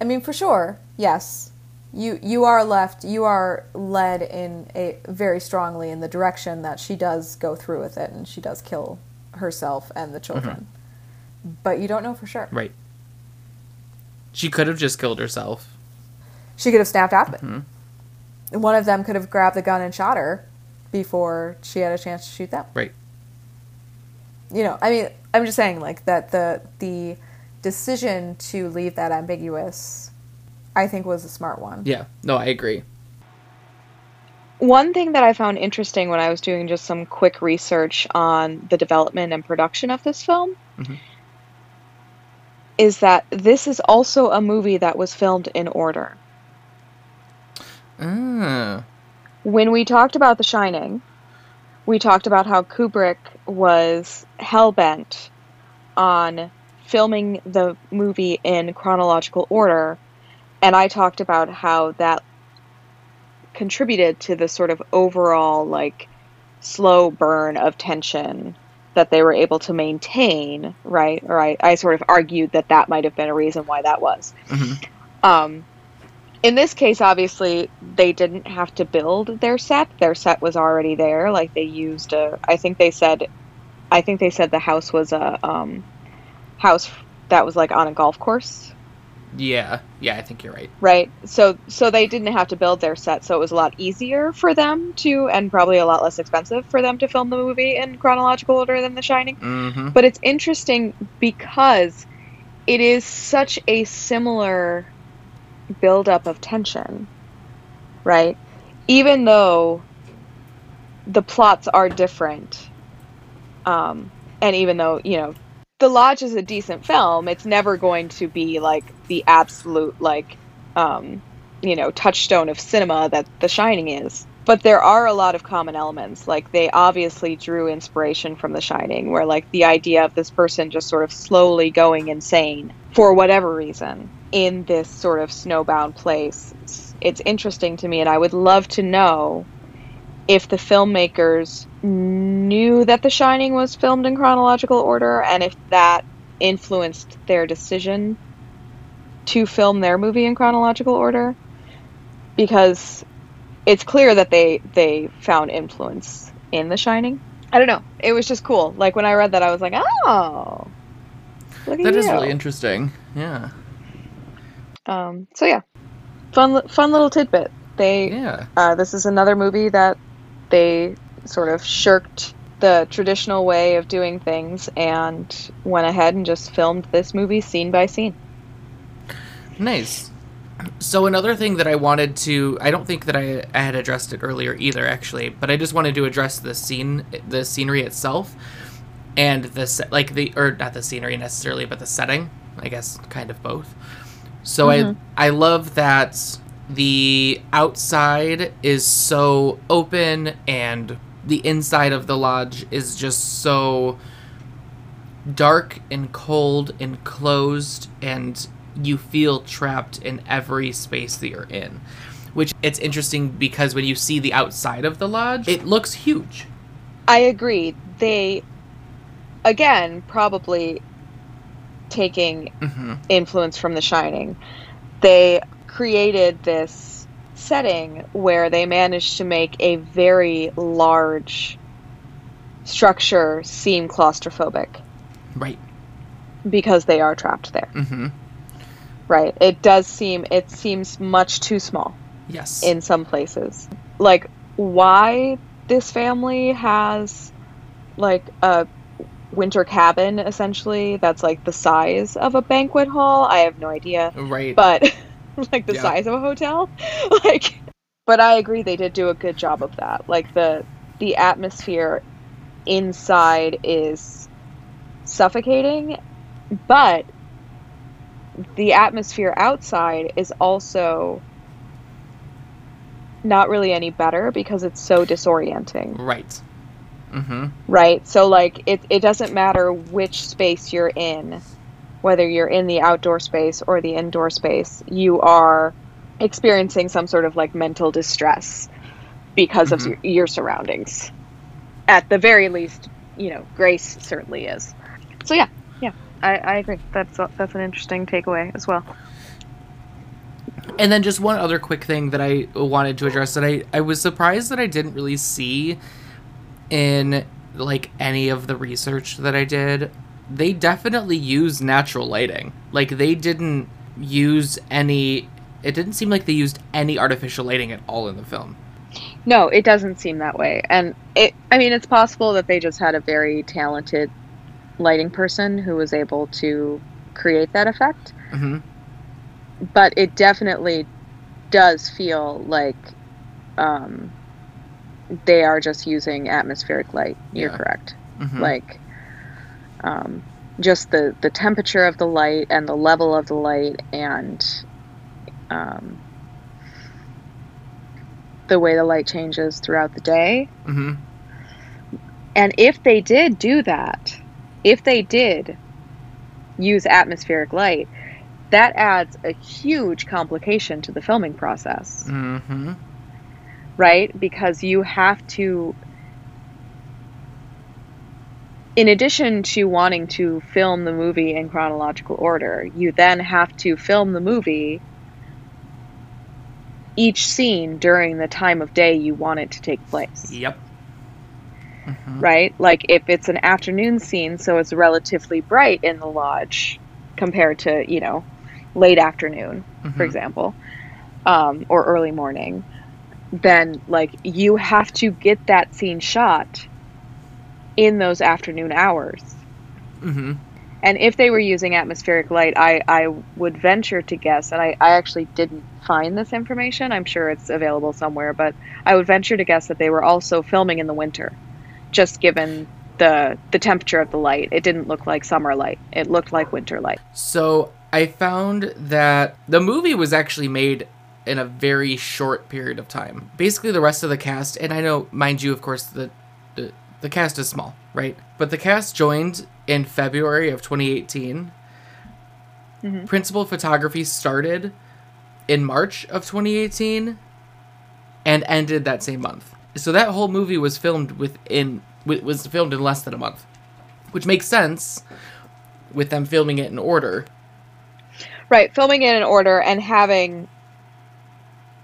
Speaker 1: I mean, for sure, yes. You you are left. You are led in a very strongly in the direction that she does go through with it, and she does kill herself and the children. But you don't know for sure.
Speaker 2: Right. She could have just killed herself.
Speaker 1: She could have snapped out of it.
Speaker 2: Mhm.
Speaker 1: One of them could have grabbed the gun and shot her before she had a chance to shoot them.
Speaker 2: Right.
Speaker 1: You know, I mean, I'm just saying, like that the the decision to leave that ambiguous, I think, was a smart one.
Speaker 2: Yeah. No, I agree.
Speaker 3: One thing that I found interesting when I was doing just some quick research on the development and production of this film
Speaker 2: Mhm.
Speaker 3: is that this is also a movie that was filmed in order.
Speaker 2: Ah.
Speaker 3: When we talked about The Shining, we talked about how Kubrick was hell bent on filming the movie in chronological order, and I talked about how that contributed to the sort of overall like slow burn of tension that they were able to maintain, right? Or I, I sort of argued that that might have been a reason why that was.
Speaker 2: Mhm.
Speaker 3: Um, in this case, obviously, they didn't have to build their set. Their set was already there. Like they used a, I think they said, I think they said the house was a um, house that was like on a golf course,
Speaker 2: Yeah. Yeah, I think you're right.
Speaker 3: right? So, so they didn't have to build their set, so it was a lot easier for them to, and probably a lot less expensive for them to film the movie in chronological order than The Shining.
Speaker 2: Mm-hmm.
Speaker 3: But it's interesting because
Speaker 1: it is such a similar buildup of tension, right? Even though the plots are different, um, and even though you know the lodge is a decent film it's never going to be like the absolute like um, you know touchstone of cinema that the shining is. But there are a lot of common elements. Like they obviously drew inspiration from the shining where like the idea of this person just sort of slowly going insane for whatever reason in this sort of snowbound place. It's, interesting to me and i would love to know if the filmmakers knew that The Shining was filmed in chronological order and if that influenced their decision to film their movie in chronological order because it's clear that they they found influence in The Shining. I don't know. It was just cool. Like when I read that I was like, "Oh."
Speaker 2: That is really interesting. Yeah.
Speaker 1: Um so yeah. Fun fun little tidbit. They
Speaker 2: Yeah.
Speaker 1: uh, this is another movie that they sort of shirked the traditional way of doing things and went ahead and just filmed this movie scene by scene.
Speaker 2: Nice. So another thing that I wanted to I don't think that I, I had addressed it earlier either actually, but I just wanted to address the scene the scenery itself and the like the or not the scenery necessarily, but the setting, I guess kind of both. So
Speaker 1: Mhm.
Speaker 2: I I love that the outside is so open and the inside of the lodge is just so dark and cold and closed and you feel trapped in every space that you're in which it's interesting because when you see the outside of the lodge it looks huge
Speaker 1: I agree. They, again, probably taking
Speaker 2: mm-hmm.
Speaker 1: influence from The Shining, they created this setting where they managed to make a very large structure seem claustrophobic
Speaker 2: right
Speaker 1: because they are trapped there.
Speaker 2: mm-hmm.
Speaker 1: Right. It does seem it seems much too small
Speaker 2: yes
Speaker 1: in some places. Like why this family has like a winter cabin essentially that's like the size of a banquet hall, I have no idea.
Speaker 2: right
Speaker 1: But like the
Speaker 2: Yeah.
Speaker 1: size of a hotel. like but I agree they did do a good job of that. Like the the atmosphere inside is suffocating, but the atmosphere outside is also not really any better because it's so disorienting,
Speaker 2: right mm-hmm.
Speaker 1: right? So like it it doesn't matter which space you're in, whether you're in the outdoor space or the indoor space, you are experiencing some sort of like mental distress because of
Speaker 2: Mhm.
Speaker 1: your, your surroundings. At the very least, you know, Grace certainly is. So yeah, I, I agree. That's a, that's an interesting takeaway as well.
Speaker 2: And then just one other quick thing that I wanted to address that I, I was surprised that I didn't really see in like any of the research that I did. They definitely use natural lighting. Like they didn't use any it didn't seem like they used any artificial lighting at all in the film.
Speaker 1: No, it doesn't seem that way. And it I mean it's possible that they just had a very talented lighting person who was able to create that effect,
Speaker 2: hmm
Speaker 1: but it definitely does feel like um, they are just using atmospheric light. You're
Speaker 2: Yeah.
Speaker 1: correct.
Speaker 2: hmm
Speaker 1: Like um, just the the temperature of the light and the level of the light and um, the way the light changes throughout the day.
Speaker 2: hmm
Speaker 1: And if they did do that, if they did use atmospheric light, that adds a huge complication to the filming process,
Speaker 2: hmm
Speaker 1: right? Because you have to, in addition to wanting to film the movie in chronological order, you then have to film the movie each scene during the time of day you want it to take place.
Speaker 2: Yep. Hmm
Speaker 1: right? Like if it's an afternoon scene, so it's relatively bright in the lodge compared to, you know, late afternoon, for
Speaker 2: Mhm.
Speaker 1: example, um, or early morning, then like you have to get that scene shot in those afternoon hours.
Speaker 2: hmm
Speaker 1: And if they were using atmospheric light, I, I would venture to guess, and I, I actually didn't find this information. I'm sure it's available somewhere, but I would venture to guess that they were also filming in the winter, just given the the temperature of the light. It didn't look like summer light. It looked like winter light.
Speaker 2: So I found that the movie was actually made in a very short period of time. Basically, the rest of the cast, and I know, mind you, of course, the the, the cast is small, right? But the cast joined in February of 2018. Mm-hmm. Principal photography started in March of 2018 and ended that same month. So that whole movie was filmed within was filmed in less than a month, which makes sense with them filming it in order.
Speaker 1: Right, filming it in order and having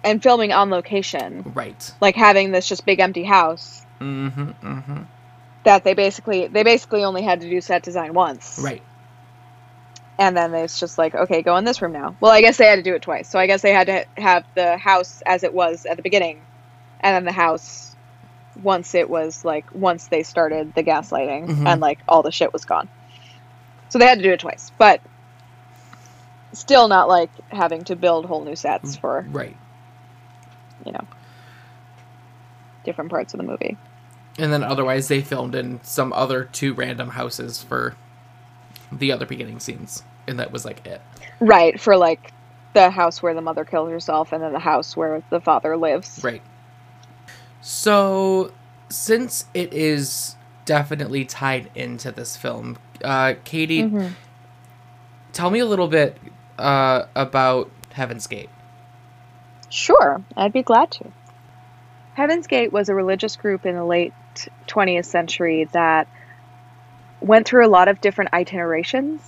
Speaker 1: and filming on location,
Speaker 2: Right.
Speaker 1: like having this just big empty house
Speaker 2: Mm-hmm. Mm-hmm.
Speaker 1: that they basically they basically only had to do set design once.
Speaker 2: Right.
Speaker 1: and then it's just like okay go in this room now well i guess they had to do it twice so i guess they had to have the house as it was at the beginning and then the house once it was like once they started the gaslighting
Speaker 2: Mhm.
Speaker 1: and like all the shit was gone so they had to do it twice but still not like having to build whole new sets for
Speaker 2: Right.
Speaker 1: you know different parts of the movie
Speaker 2: And then otherwise they filmed in some other two random houses for the other beginning scenes. And that was like it.
Speaker 1: right for like the house where the mother killed herself and then the house where the father lives
Speaker 2: Right. So, since it is definitely tied into this film, uh, Katie,
Speaker 1: Mhm.
Speaker 2: tell me a little bit uh, about Heaven's Gate.
Speaker 1: Sure, I'd be glad to. Heaven's Gate was a religious group in the late 20th century that went through a lot of different itinerations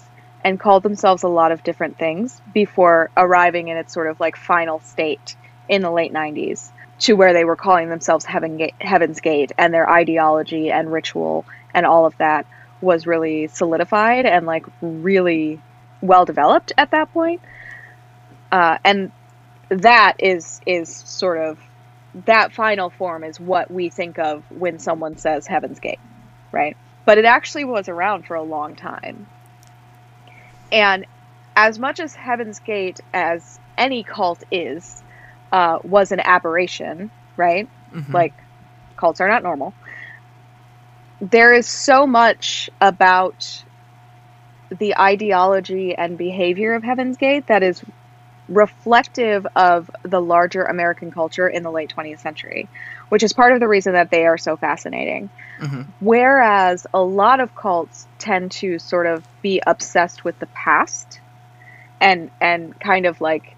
Speaker 1: and called themselves a lot of different things before arriving in its sort of like final state in the late 90s to where they were calling themselves Heaven Gate, Heaven's Gate and their ideology and ritual and all of that was really solidified and like really well developed at that point. Uh, and that is is sort of that final form is what we think of when someone says Heaven's Gate, right? But it actually was around for a long time. And as much as Heaven's Gate, as any cult is, uh, was an aberration, right?
Speaker 2: Mhm.
Speaker 1: Like, cults are not normal. There is so much about the ideology and behavior of Heaven's Gate that is reflective of the larger American culture in the late 20th century, which is part of the reason that they are so fascinating.
Speaker 2: Mhm.
Speaker 1: Whereas a lot of cults tend to sort of be obsessed with the past and and kind of like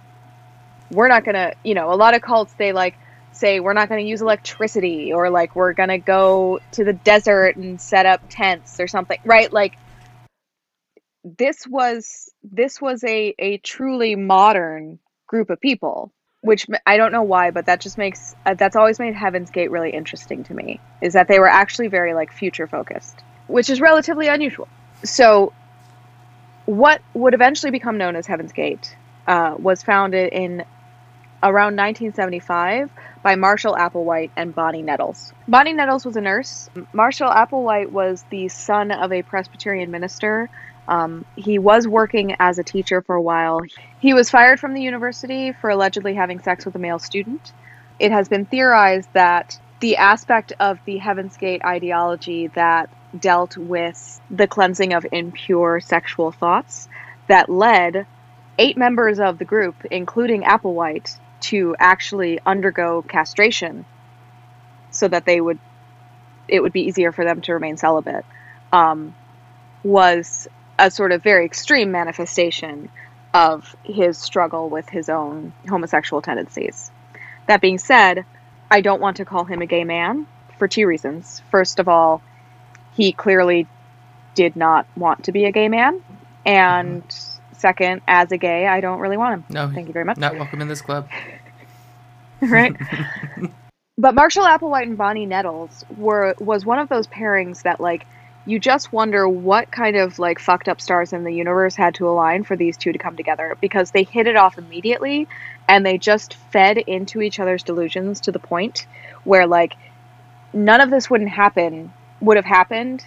Speaker 1: we're not going to, you know, a lot of cults they like say we're not going to use electricity or like we're going to go to the desert and set up tents or something, right? Like this was this was a a truly modern group of people which I don't know why but that just makes uh, that's always made heaven's gate really interesting to me is that they were actually very like future focused which is relatively unusual so what would eventually become known as heaven's gate uh, was founded in around 1975 by Marshall Applewhite and Bonnie Nettles. Bonnie Nettles was a nurse. Marshall Applewhite was the son of a Presbyterian minister. Um, he was working as a teacher for a while. He was fired from the university for allegedly having sex with a male student. It has been theorized that the aspect of the Heaven's Gate ideology that dealt with the cleansing of impure sexual thoughts that led eight members of the group, including Applewhite, to actually undergo castration so that they would it would be easier for them to remain celibate um, was a sort of very extreme manifestation of his struggle with his own homosexual tendencies. That being said, I don't want to call him a gay man for two reasons. First of all, he clearly did not want to be a gay man. And second, as a gay, I don't really want him.
Speaker 2: No,
Speaker 1: Thank you very much.
Speaker 2: not welcome in this club.
Speaker 1: right? but Marshall Applewhite and Bonnie Nettles were was one of those pairings that like you just wonder what kind of like fucked up stars in the universe had to align for these two to come together because they hit it off immediately and they just fed into each other's delusions to the point where like none of this wouldn't happen would have happened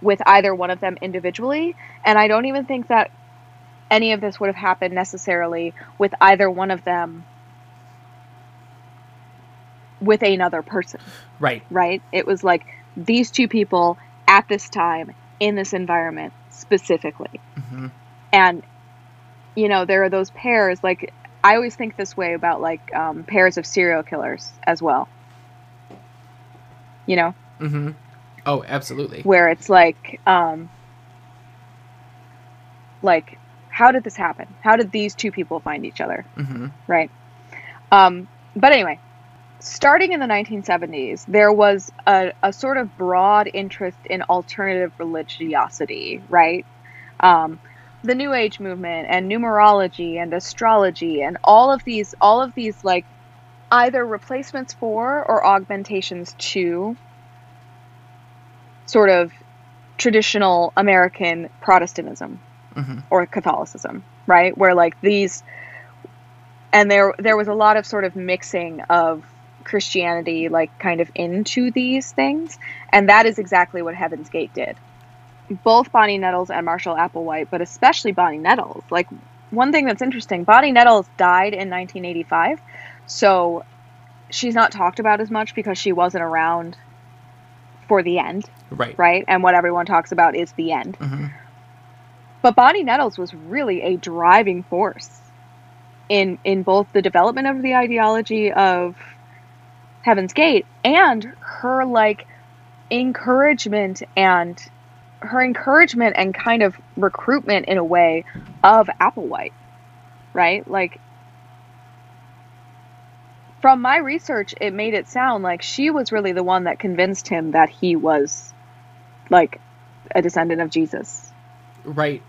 Speaker 1: with either one of them individually. And I don't even think that any of this would have happened necessarily with either one of them with another person,
Speaker 2: Right.
Speaker 1: right? It was like these two people at this time in this environment specifically.
Speaker 2: hmm
Speaker 1: And, you know, there are those pairs, like, I always think this way about like um, pairs of serial killers as well. You know,
Speaker 2: hmm Oh, absolutely.
Speaker 1: where it's like, um, like, how did this happen? How did these two people find each other?
Speaker 2: hmm
Speaker 1: right? Um, but anyway, starting in the 1970s, there was a, a sort of broad interest in alternative religiosity, right? Um, the New Age movement and numerology and astrology and all of these, all of these like either replacements for or augmentations to sort of traditional American Protestantism
Speaker 2: hmm
Speaker 1: or Catholicism, right? Where like these and there there was a lot of sort of mixing of Christianity like kind of into these things, and that is exactly what Heaven's Gate did. Both Bonnie Nettles and Marshall Applewhite, but especially Bonnie Nettles. Like one thing that's interesting, Bonnie Nettles died in 1985, so she's not talked about as much because she wasn't around for the end,
Speaker 2: Right.
Speaker 1: right? And what everyone talks about is the end.
Speaker 2: hmm
Speaker 1: But Bonnie Nettles was really a driving force in in both the development of the ideology of Heaven's Gate and her like encouragement and her encouragement and kind of recruitment in a way of Applewhite, right? Like from my research, it made it sound like she was really the one that convinced him that he was like a descendant of Jesus
Speaker 2: Right.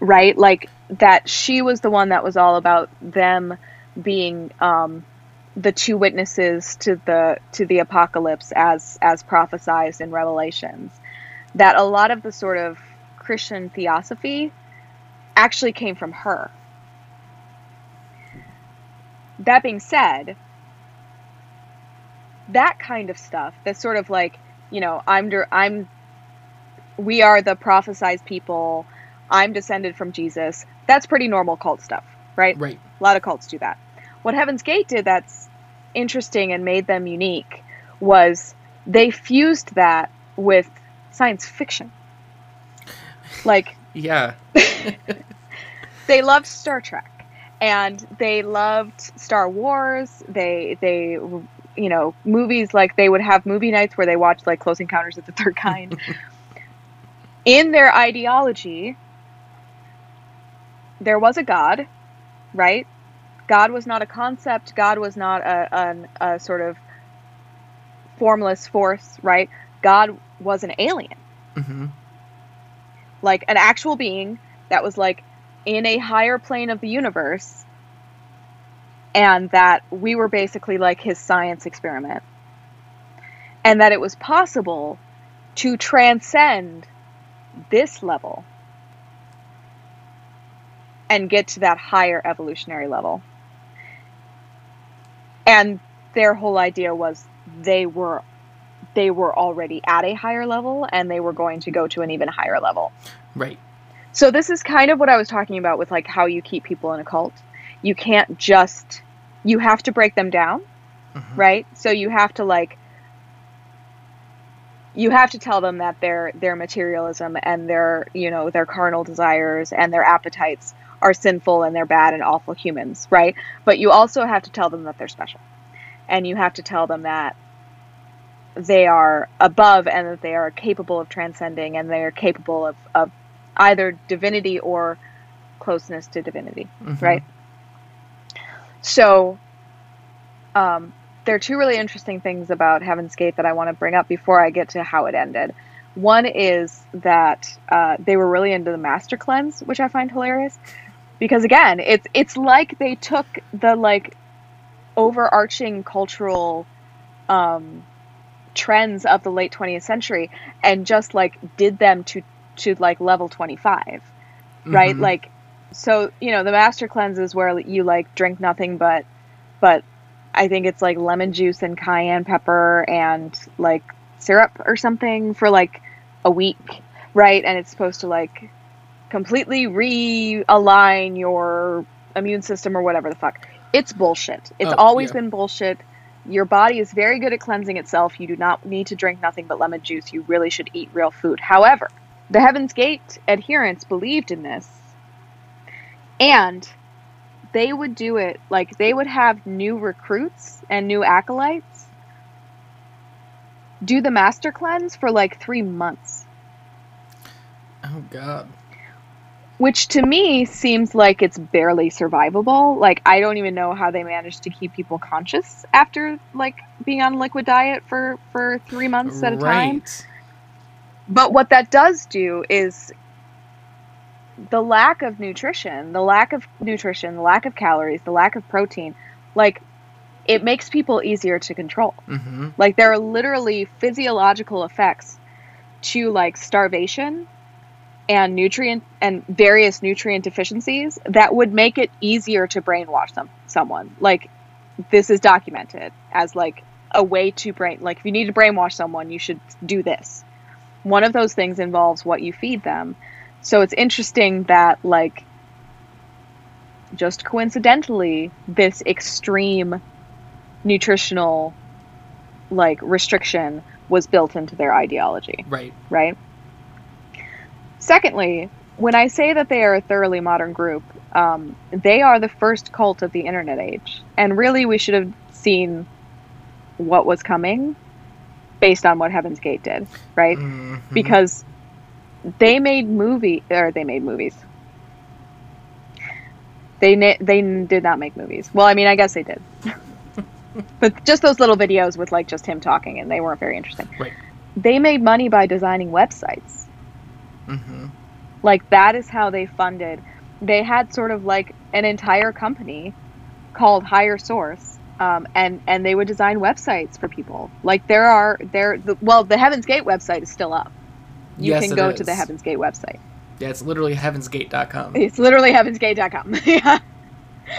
Speaker 1: Right? Like that she was the one that was all about them being um, the two witnesses to the to the apocalypse as as prophesized in Revelations. That a lot of the sort of Christian theosophy actually came from her. That being said, that kind of stuff, that sort of like, you know, I'm I'm we are the prophesized people. I'm descended from Jesus. That's pretty normal cult stuff, right?
Speaker 2: Right.
Speaker 1: A lot of cults do that. What Heaven's Gate did that's interesting and made them unique was they fused that with science fiction. Like
Speaker 2: Yeah.
Speaker 1: they loved Star Trek and they loved Star Wars. They they you know, movies like they would have movie nights where they watched like Close Encounters of the Third Kind. In their ideology, there was a God, right? God was not a concept. God was not a, an, a sort of formless force, right? God was an alien,
Speaker 2: hmm
Speaker 1: like an actual being that was like in a higher plane of the universe, and that we were basically like his science experiment. And that it was possible to transcend this level and get to that higher evolutionary level. And their whole idea was they were they were already at a higher level and they were going to go to an even higher level.
Speaker 2: Right.
Speaker 1: So this is kind of what I was talking about with like how you keep people in a cult. You can't just you have to break them down,
Speaker 2: Mhm.
Speaker 1: right? So you have to like you have to tell them that their their materialism and their, you know, their carnal desires and their appetites are sinful and they're bad and awful humans, right? But you also have to tell them that they're special. And you have to tell them that they are above and that they are capable of transcending and they are capable of, of either divinity or closeness to divinity,
Speaker 2: Mhm.
Speaker 1: right? So, um, there are two really interesting things about Heaven's Gate that I want to bring up before I get to how it ended. One is that uh, they were really into the Master Cleanse, which I find hilarious, because again, it's it's like they took the like overarching cultural um, trends of the late 20th century and just like did them to to like level 25 right
Speaker 2: Mhm.
Speaker 1: like so you know the master cleanse is where you like drink nothing but but i think it's like lemon juice and cayenne pepper and like syrup or something for like a week, right? And it's supposed to like completely realign your immune system or whatever the fuck. It's bullshit. It's
Speaker 2: Oh,
Speaker 1: always
Speaker 2: yeah.
Speaker 1: been bullshit. Your body is very good at cleansing itself. You do not need to drink nothing but lemon juice. You really should eat real food. However, the Heaven's Gate adherents believed in this. And they would do it like they would have new recruits and new acolytes do the master cleanse for like three months.
Speaker 2: Oh God.
Speaker 1: Which to me seems like it's barely survivable. Like I don't even know how they managed to keep people conscious after like being on liquid diet for for 3 months at a time. But what that does do is the lack of nutrition, the lack of nutrition, the lack of calories, the lack of protein, like it makes people easier to control.
Speaker 2: Mm-hmm.
Speaker 1: Like there are literally physiological effects to like starvation and nutrient and various nutrient deficiencies that would make it easier to brainwash them someone. Like this is documented as like a way to brain like if you need to brainwash someone, you should do this. One of those things involves what you feed them. So it's interesting that like just coincidentally this extreme nutritional like restriction was built into their ideology,
Speaker 2: Right.
Speaker 1: right? Secondly, when I say that they are a thoroughly modern group, um, they are the first cult of the internet age, and really we should have seen what was coming based on what Heaven's Gate did, right?
Speaker 2: Mhm.
Speaker 1: because they made movie or they made movies. They na- they did not make movies. Well, I mean, I guess they did. but just those little videos with like just him talking and they weren't very interesting.
Speaker 2: Right.
Speaker 1: They made money by designing websites.
Speaker 2: Mhm.
Speaker 1: Like that is how they funded. They had sort of like an entire company called Higher Source, um, and and they would design websites for people. Like there are there the, well the Heaven's Gate website is still up. You
Speaker 2: Yes,
Speaker 1: can go to the. Heaven's Gate website.
Speaker 2: Yeah, it's literally heavensgate.com.
Speaker 1: It's literally heavensgate.com. yeah.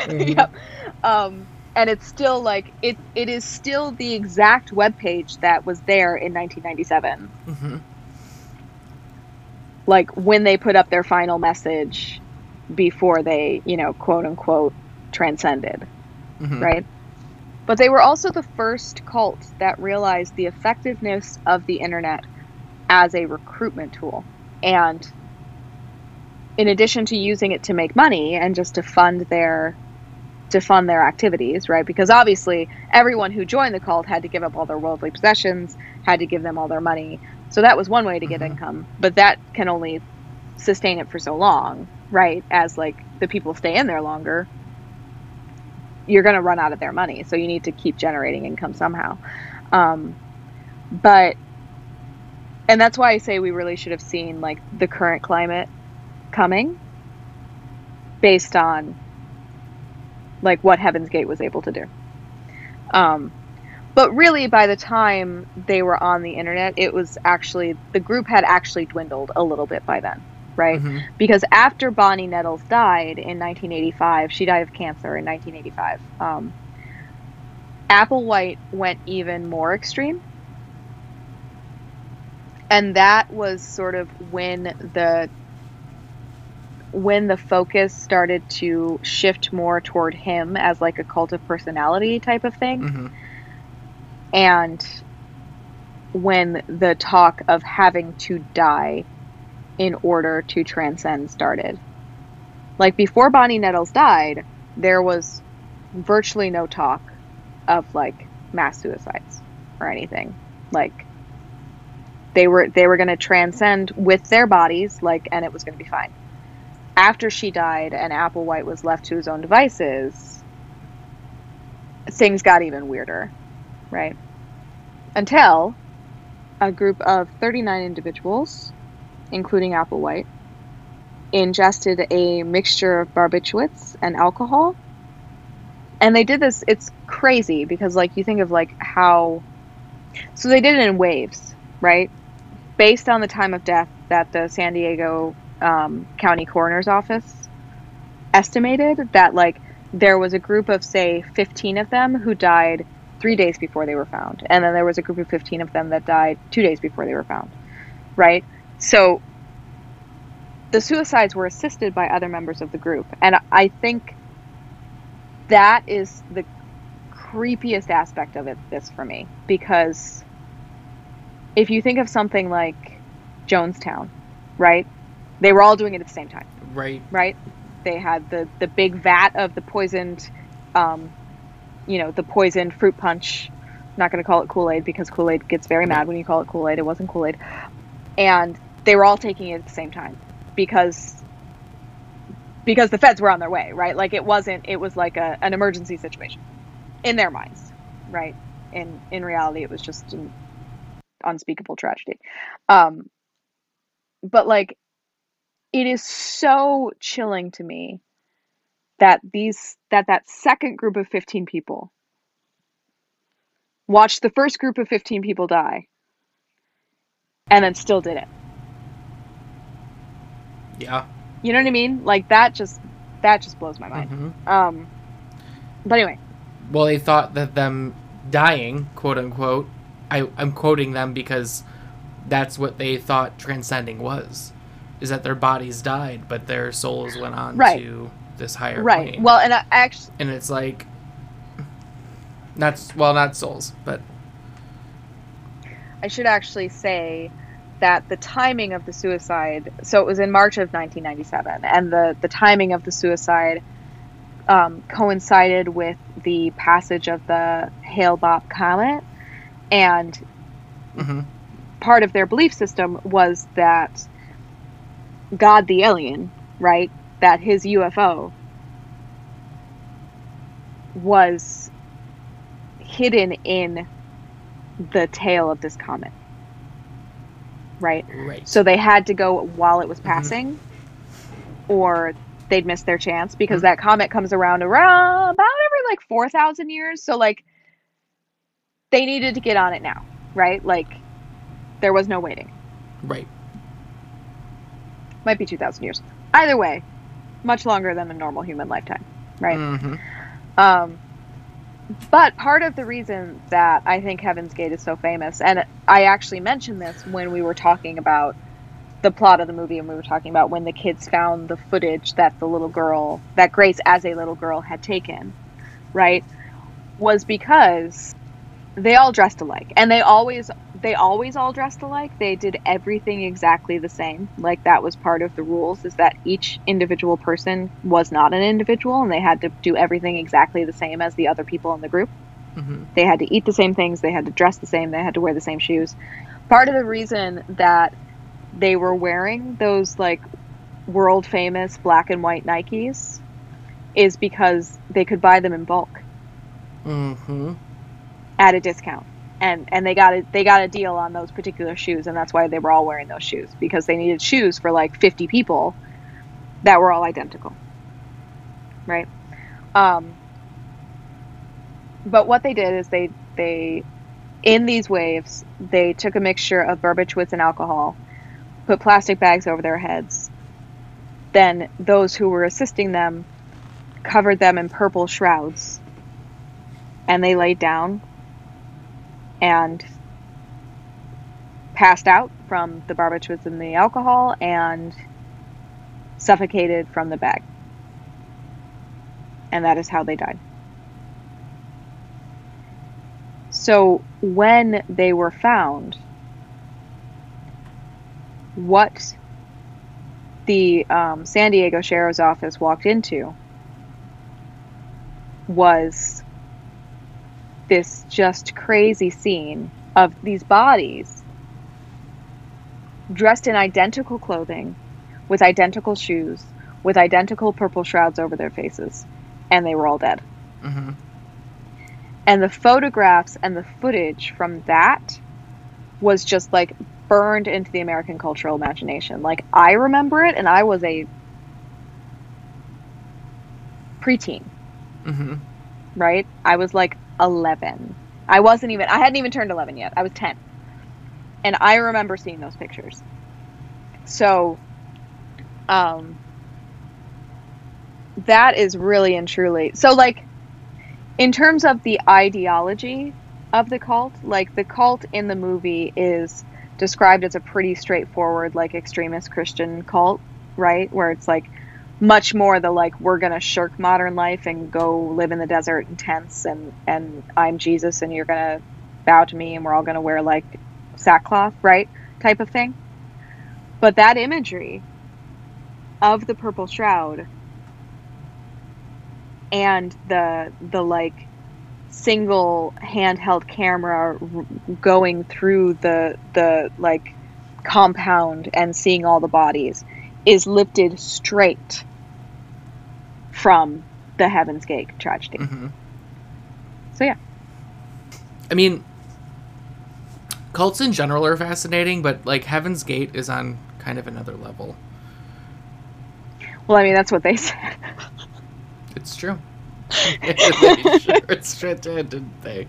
Speaker 2: Mhm.
Speaker 1: Yep. Um, and it's still like it. It is still the exact web page that was there in 1997.
Speaker 2: Mhm.
Speaker 1: Like when they put up their final message before they, you know, quote unquote transcended,
Speaker 2: Mhm.
Speaker 1: right? But they were also the first cult that realized the effectiveness of the internet as a recruitment tool. And in addition to using it to make money and just to fund their to fund their activities, right? Because obviously everyone who joined the cult had to give up all their worldly possessions, had to give them all their money. So that was one way to get
Speaker 2: Mhm.
Speaker 1: income, but that can only sustain it for so long, right? As like the people stay in there longer, you're going to run out of their money. So you need to keep generating income somehow. Um, but, and that's why I say we really should have seen like the current climate coming based on like what Heaven's Gate was able to do. Um, but really, by the time they were on the internet, it was actually the group had actually dwindled a little bit by then, right?
Speaker 2: Mhm.
Speaker 1: Because after Bonnie Nettles died in 1985, she died of cancer in 1985. Um, Applewhite went even more extreme. And that was sort of when the when the focus started to shift more toward him as like a cult of personality type of thing
Speaker 2: Mhm.
Speaker 1: And when the talk of having to die in order to transcend started. Like before Bonnie Nettles died, there was virtually no talk of like mass suicides or anything. Like they were they were going to transcend with their bodies like and it was going to be fine. After she died and Applewhite was left to his own devices, things got even weirder, right? until a group of 39 individuals, including Applewhite, ingested a mixture of barbiturates and alcohol. And they did this, it's crazy because, like, you think of, like, how. So they did it in waves, right? Based on the time of death that the San Diego um, County Coroner's Office estimated, that, like, there was a group of, say, 15 of them who died three days before they were found. And then there was a group of 15 of them that died two days before they were found. Right? so the suicides were assisted by other members of the group. And I think that is the creepiest aspect of it this for me because if you think of something like Jonestown, right? They were all doing it at the same time,
Speaker 2: Right.
Speaker 1: right? They had the the big vat of the poisoned um, you know, the poisoned fruit punch. I'm not going to call it Kool-Aid because Kool-Aid gets very mad when you call it Kool-Aid. It wasn't Kool-Aid. And they were all taking it at the same time because because the feds were on their way, right? Like it wasn't it was like a, an emergency situation in their minds, right? In in reality it was just an unspeakable tragedy. Um but like it is so chilling to me that these that that second group of 15 people watched the first group of 15 people die and then still did it.
Speaker 2: Yeah.
Speaker 1: You know what I mean? Like that just that just blows my mind.
Speaker 2: hmm
Speaker 1: Um but anyway,
Speaker 2: Well, they thought that them dying, quote unquote, I, I'm quoting them because that's what they thought transcending was, is that their bodies died, but their souls went on
Speaker 1: Right.
Speaker 2: to this higher
Speaker 1: right.
Speaker 2: plane.
Speaker 1: Well, and I actually
Speaker 2: and it's like, not well, not souls, but
Speaker 1: I should actually say that the timing of the suicide, so it was in March of 1997, and the, the timing of the suicide um, coincided with the passage of the Hale-Bopp comet, and
Speaker 2: mhm.
Speaker 1: part of their belief system was that God the alien, right, that his UFO was hidden in the tail of this comet. Right?
Speaker 2: right.
Speaker 1: So they had to go while it was passing, or they'd miss their chance because
Speaker 2: Mhm.
Speaker 1: that comet comes around around about every like 4,000 years. So, like, they needed to get on it now, right? Like, there was no waiting.
Speaker 2: right.
Speaker 1: Might be 2,000 years. Either way, much longer than a normal human lifetime, right?
Speaker 2: hmm
Speaker 1: Um, but part of the reason that I think Heaven's Gate is so famous, and I actually mentioned this when we were talking about the plot of the movie, and we were talking about when the kids found the footage that the little girl, that Grace as a little girl had taken, right? Was because they all dressed alike, and they always they always all dressed alike. They did everything exactly the same. Like that was part of the rules is that each individual person was not an individual and they had to do everything exactly the same as the other people in the group.
Speaker 2: hmm
Speaker 1: They had to eat the same things, they had to dress the same, they had to wear the same shoes. Part of the reason that they were wearing those like world famous black and white Nikes is because they could buy them in bulk
Speaker 2: hmm
Speaker 1: at a discount. And and they got a they got a deal on those particular shoes and that's why they were all wearing those shoes because they needed shoes for like 50 people that were all identical. Right? Um but what they did is they they in these waves they took a mixture of barbiturates and alcohol, put plastic bags over their heads. Then those who were assisting them covered them in purple shrouds and they laid down and passed out from the barbiturates and the alcohol and suffocated from the bag. And that is how they died. So when they were found, what the um, San Diego Sheriff's Office walked into was this just crazy scene of these bodies dressed in identical clothing, with identical shoes, with identical purple shrouds over their faces, and they were all dead.
Speaker 2: hmm
Speaker 1: And the photographs and the footage from that was just like burned into the American cultural imagination. Like I remember it, and I was a preteen,
Speaker 2: hmm
Speaker 1: right? I was like 11. I wasn't even, I hadn't even turned 11 yet. I was 10. And I remember seeing those pictures. So, um, that is really and truly, so like, in terms of the ideology of the cult, like the cult in the movie is described as a pretty straightforward, like extremist Christian cult, right? Where it's like much more the like we're gonna shirk modern life and go live in the desert in tents and and I'm Jesus and you're gonna bow to me and we're all gonna wear like sackcloth, right? Type of thing. But that imagery of the purple shroud and the the like single handheld camera going through the the like compound and seeing all the bodies is lifted straight from the Heaven's Gate tragedy.
Speaker 2: hmm
Speaker 1: So yeah,
Speaker 2: I mean, cults in general are fascinating, but like Heaven's Gate is on kind of another level.
Speaker 1: well, I mean that's what they said.
Speaker 2: It's true. they sure sure did, didn't they?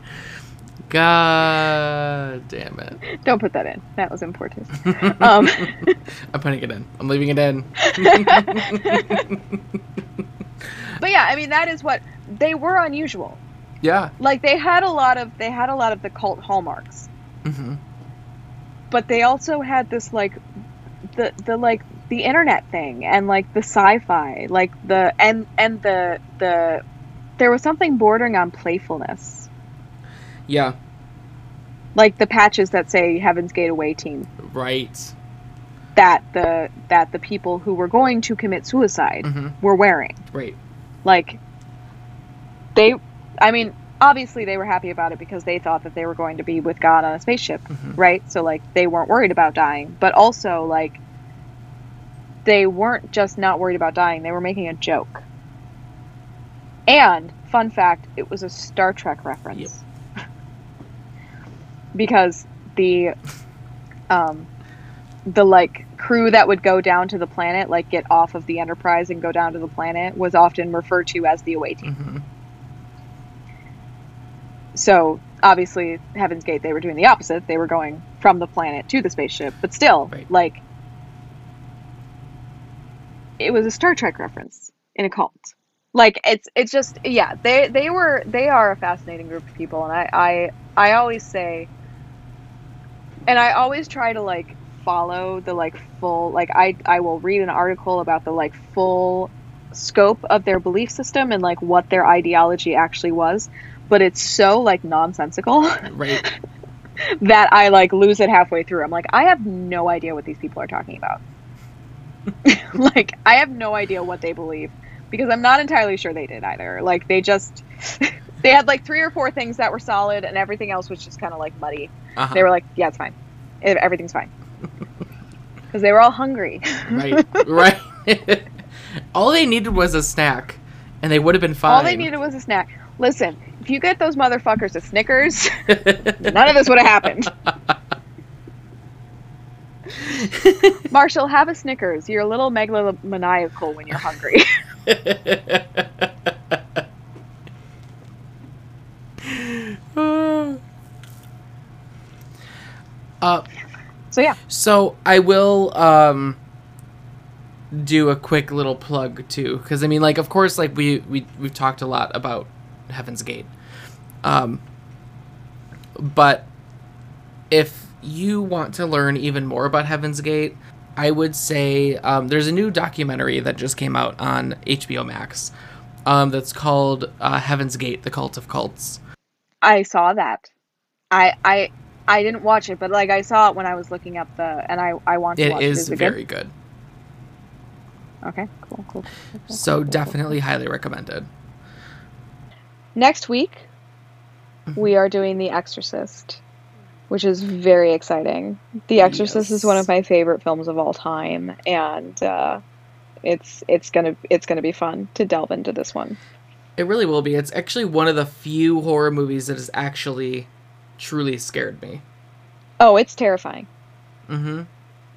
Speaker 2: God damn it.
Speaker 1: Don't put that in. That was important. Um,
Speaker 2: I'm putting it in. I'm leaving it in.
Speaker 1: But yeah, I mean that is what they were unusual.
Speaker 2: yeah.
Speaker 1: Like they had a lot of they had a lot of the cult hallmarks.
Speaker 2: hmm
Speaker 1: but they also had this like the the like the internet thing and like the sci-fi like the and and the the there was something bordering on playfulness
Speaker 2: Yeah.
Speaker 1: like the patches that say heaven's gate away team
Speaker 2: Right.
Speaker 1: that the that the people who were going to commit suicide
Speaker 2: hmm
Speaker 1: were wearing
Speaker 2: Right.
Speaker 1: Like they i mean obviously they were happy about it because they thought that they were going to be with god on a spaceship
Speaker 2: Mhm.
Speaker 1: right? So like they weren't worried about dying. But also like they weren't just not worried about dying. They were making a joke. And fun fact it was a star trek reference. Because the um the like crew that would go down to the planet like get off of the enterprise and go down to the planet was often referred to as the away team.
Speaker 2: Hmm
Speaker 1: so obviously heaven's gate they were doing the opposite. They were going from the planet to the spaceship. But still
Speaker 2: Right.
Speaker 1: like it was a star trek reference in a cult. Like it's it's just yeah they they were they are a fascinating group of people. And i i i always say and i always try to like follow the like full like i i will read an article about the like full scope of their belief system and like what their ideology actually was but it's so like nonsensical
Speaker 2: Right.
Speaker 1: that I like lose it halfway through. I'm like, I have no idea what these people are talking about. like, I have no idea what they believe because I'm not entirely sure they did either. Like, they just they had like three or four things that were solid, and everything else was just kind of like muddy.
Speaker 2: Uh-huh.
Speaker 1: They were like, yeah, it's fine, everything's fine, because they were all hungry.
Speaker 2: right. Right. All they needed was a snack, and they would have been fine.
Speaker 1: All they needed was a snack. Listen, if you get those motherfuckers a Snickers, none of this would have happened. Marshall, have a Snickers. You're a little megalomaniacal when you're hungry.
Speaker 2: uh,
Speaker 1: so yeah,
Speaker 2: so I will um do a quick little plug too, because I mean, like, of course, like we we we've talked a lot about Heaven's Gate, um, but if you want to learn even more about Heaven's Gate, I would say um, there's a new documentary that just came out on HBO Max. Um, that's called uh, Heaven's Gate: The Cult of Cults.
Speaker 1: I saw that. I I I didn't watch it, but like I saw it when I was looking up the, and I I want to
Speaker 2: It
Speaker 1: watch
Speaker 2: is
Speaker 1: it. Is it
Speaker 2: very good.
Speaker 1: good? Okay, cool, cool. cool, cool,
Speaker 2: So
Speaker 1: cool, cool.
Speaker 2: definitely highly recommended.
Speaker 1: Next week,
Speaker 2: Mhm.
Speaker 1: we are doing The Exorcist, which is very exciting. The Exorcist is one of my favorite films of all time, and uh, it's it's gonna it's gonna be fun to delve into this one.
Speaker 2: It really will be. It's actually one of the few horror movies that is actually truly scared me.
Speaker 1: Oh, it's terrifying.
Speaker 2: Mm-hmm.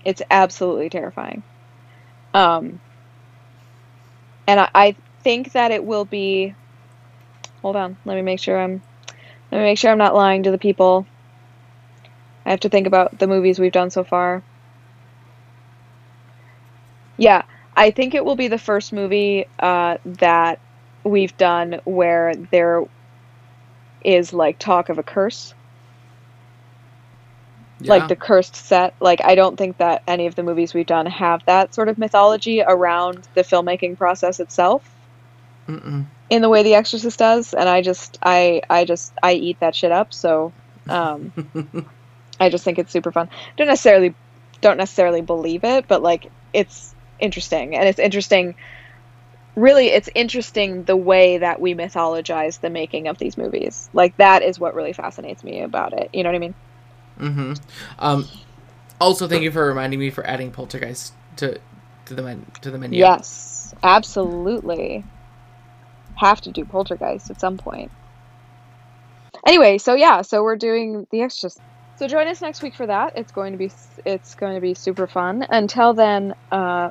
Speaker 1: It's absolutely terrifying. Um, and I, I think that it will be. Hold on, let me make sure I'm. Let me make sure I'm not lying to the people. I have to think about the movies we've done so far. Yeah, I think it will be the first movie uh, that we've done where there is like talk of a curse.
Speaker 2: Yeah.
Speaker 1: like the cursed set. Like I don't think that any of the movies we've done have that sort of mythology around the filmmaking process itself
Speaker 2: Mm-mm.
Speaker 1: in the way The Exorcist does, and I just I I just I eat that shit up. So um, I just think it's super fun. Don't necessarily don't necessarily believe it, but like it's interesting, and it's interesting. Really, it's interesting the way that we mythologize the making of these movies. Like that is what really fascinates me about it. You know what I mean?
Speaker 2: Mm-hmm. Um, also, thank you for reminding me for adding Poltergeist to to the men to the menu.
Speaker 1: Yes, absolutely. Have to do Poltergeist at some point. Anyway, so yeah, so we're doing The Exorcist. So join us next week for that. It's going to be it's going to be super fun. Until then, uh,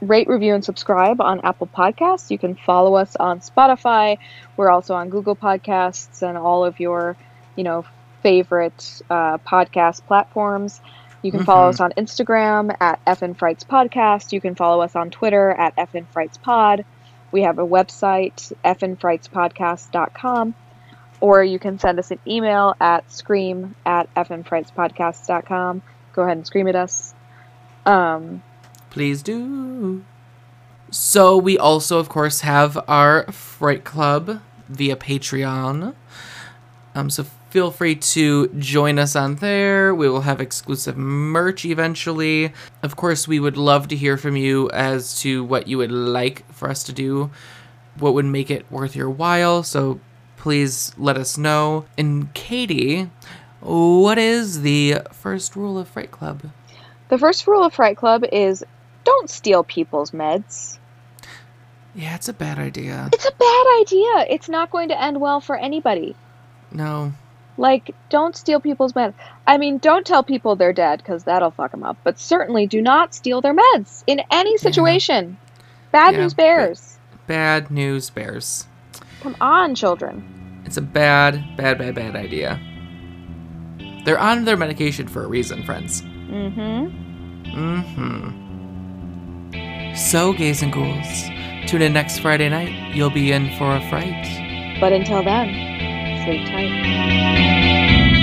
Speaker 1: rate, review, and subscribe on Apple Podcasts. You can follow us on Spotify. We're also on Google Podcasts and all of your, you know, favorite uh, podcast platforms. You can follow
Speaker 2: Mhm.
Speaker 1: us on Instagram at FN Frights Podcast. You can follow us on Twitter at FN Frights Pod. We have a website, fnfrightspodcast.com. Or you can send us an email at scream at fnfrightspodcast.com. Go ahead and scream at us. Um,
Speaker 2: Please do. So we also, of course, have our Fright Club via Patreon. Um, so feel free to join us on there. We will have exclusive merch eventually. Of course, we would love to hear from you as to what you would like for us to do, what would make it worth your while. So please let us know. And Katie, what is the first rule of Fright Club?
Speaker 1: the first rule of Fright Club is don't steal people's meds.
Speaker 2: Yeah, it's a bad idea.
Speaker 1: It's a bad idea. It's not going to end well for anybody.
Speaker 2: No.
Speaker 1: Like, don't steal people's meds. I mean, don't tell people they're dead because that'll fuck them up. But certainly do not steal their meds in any situation. Bad
Speaker 2: Yeah,
Speaker 1: news bears.
Speaker 2: Bad news bears.
Speaker 1: Come on, children.
Speaker 2: It's a bad, bad, bad, bad idea. They're on their medication for a reason, friends.
Speaker 1: Mm-hmm.
Speaker 2: Mm-hmm. So, gays and ghouls, tune in next Friday night. You'll be in for a fright.
Speaker 1: But until then, sleep tight.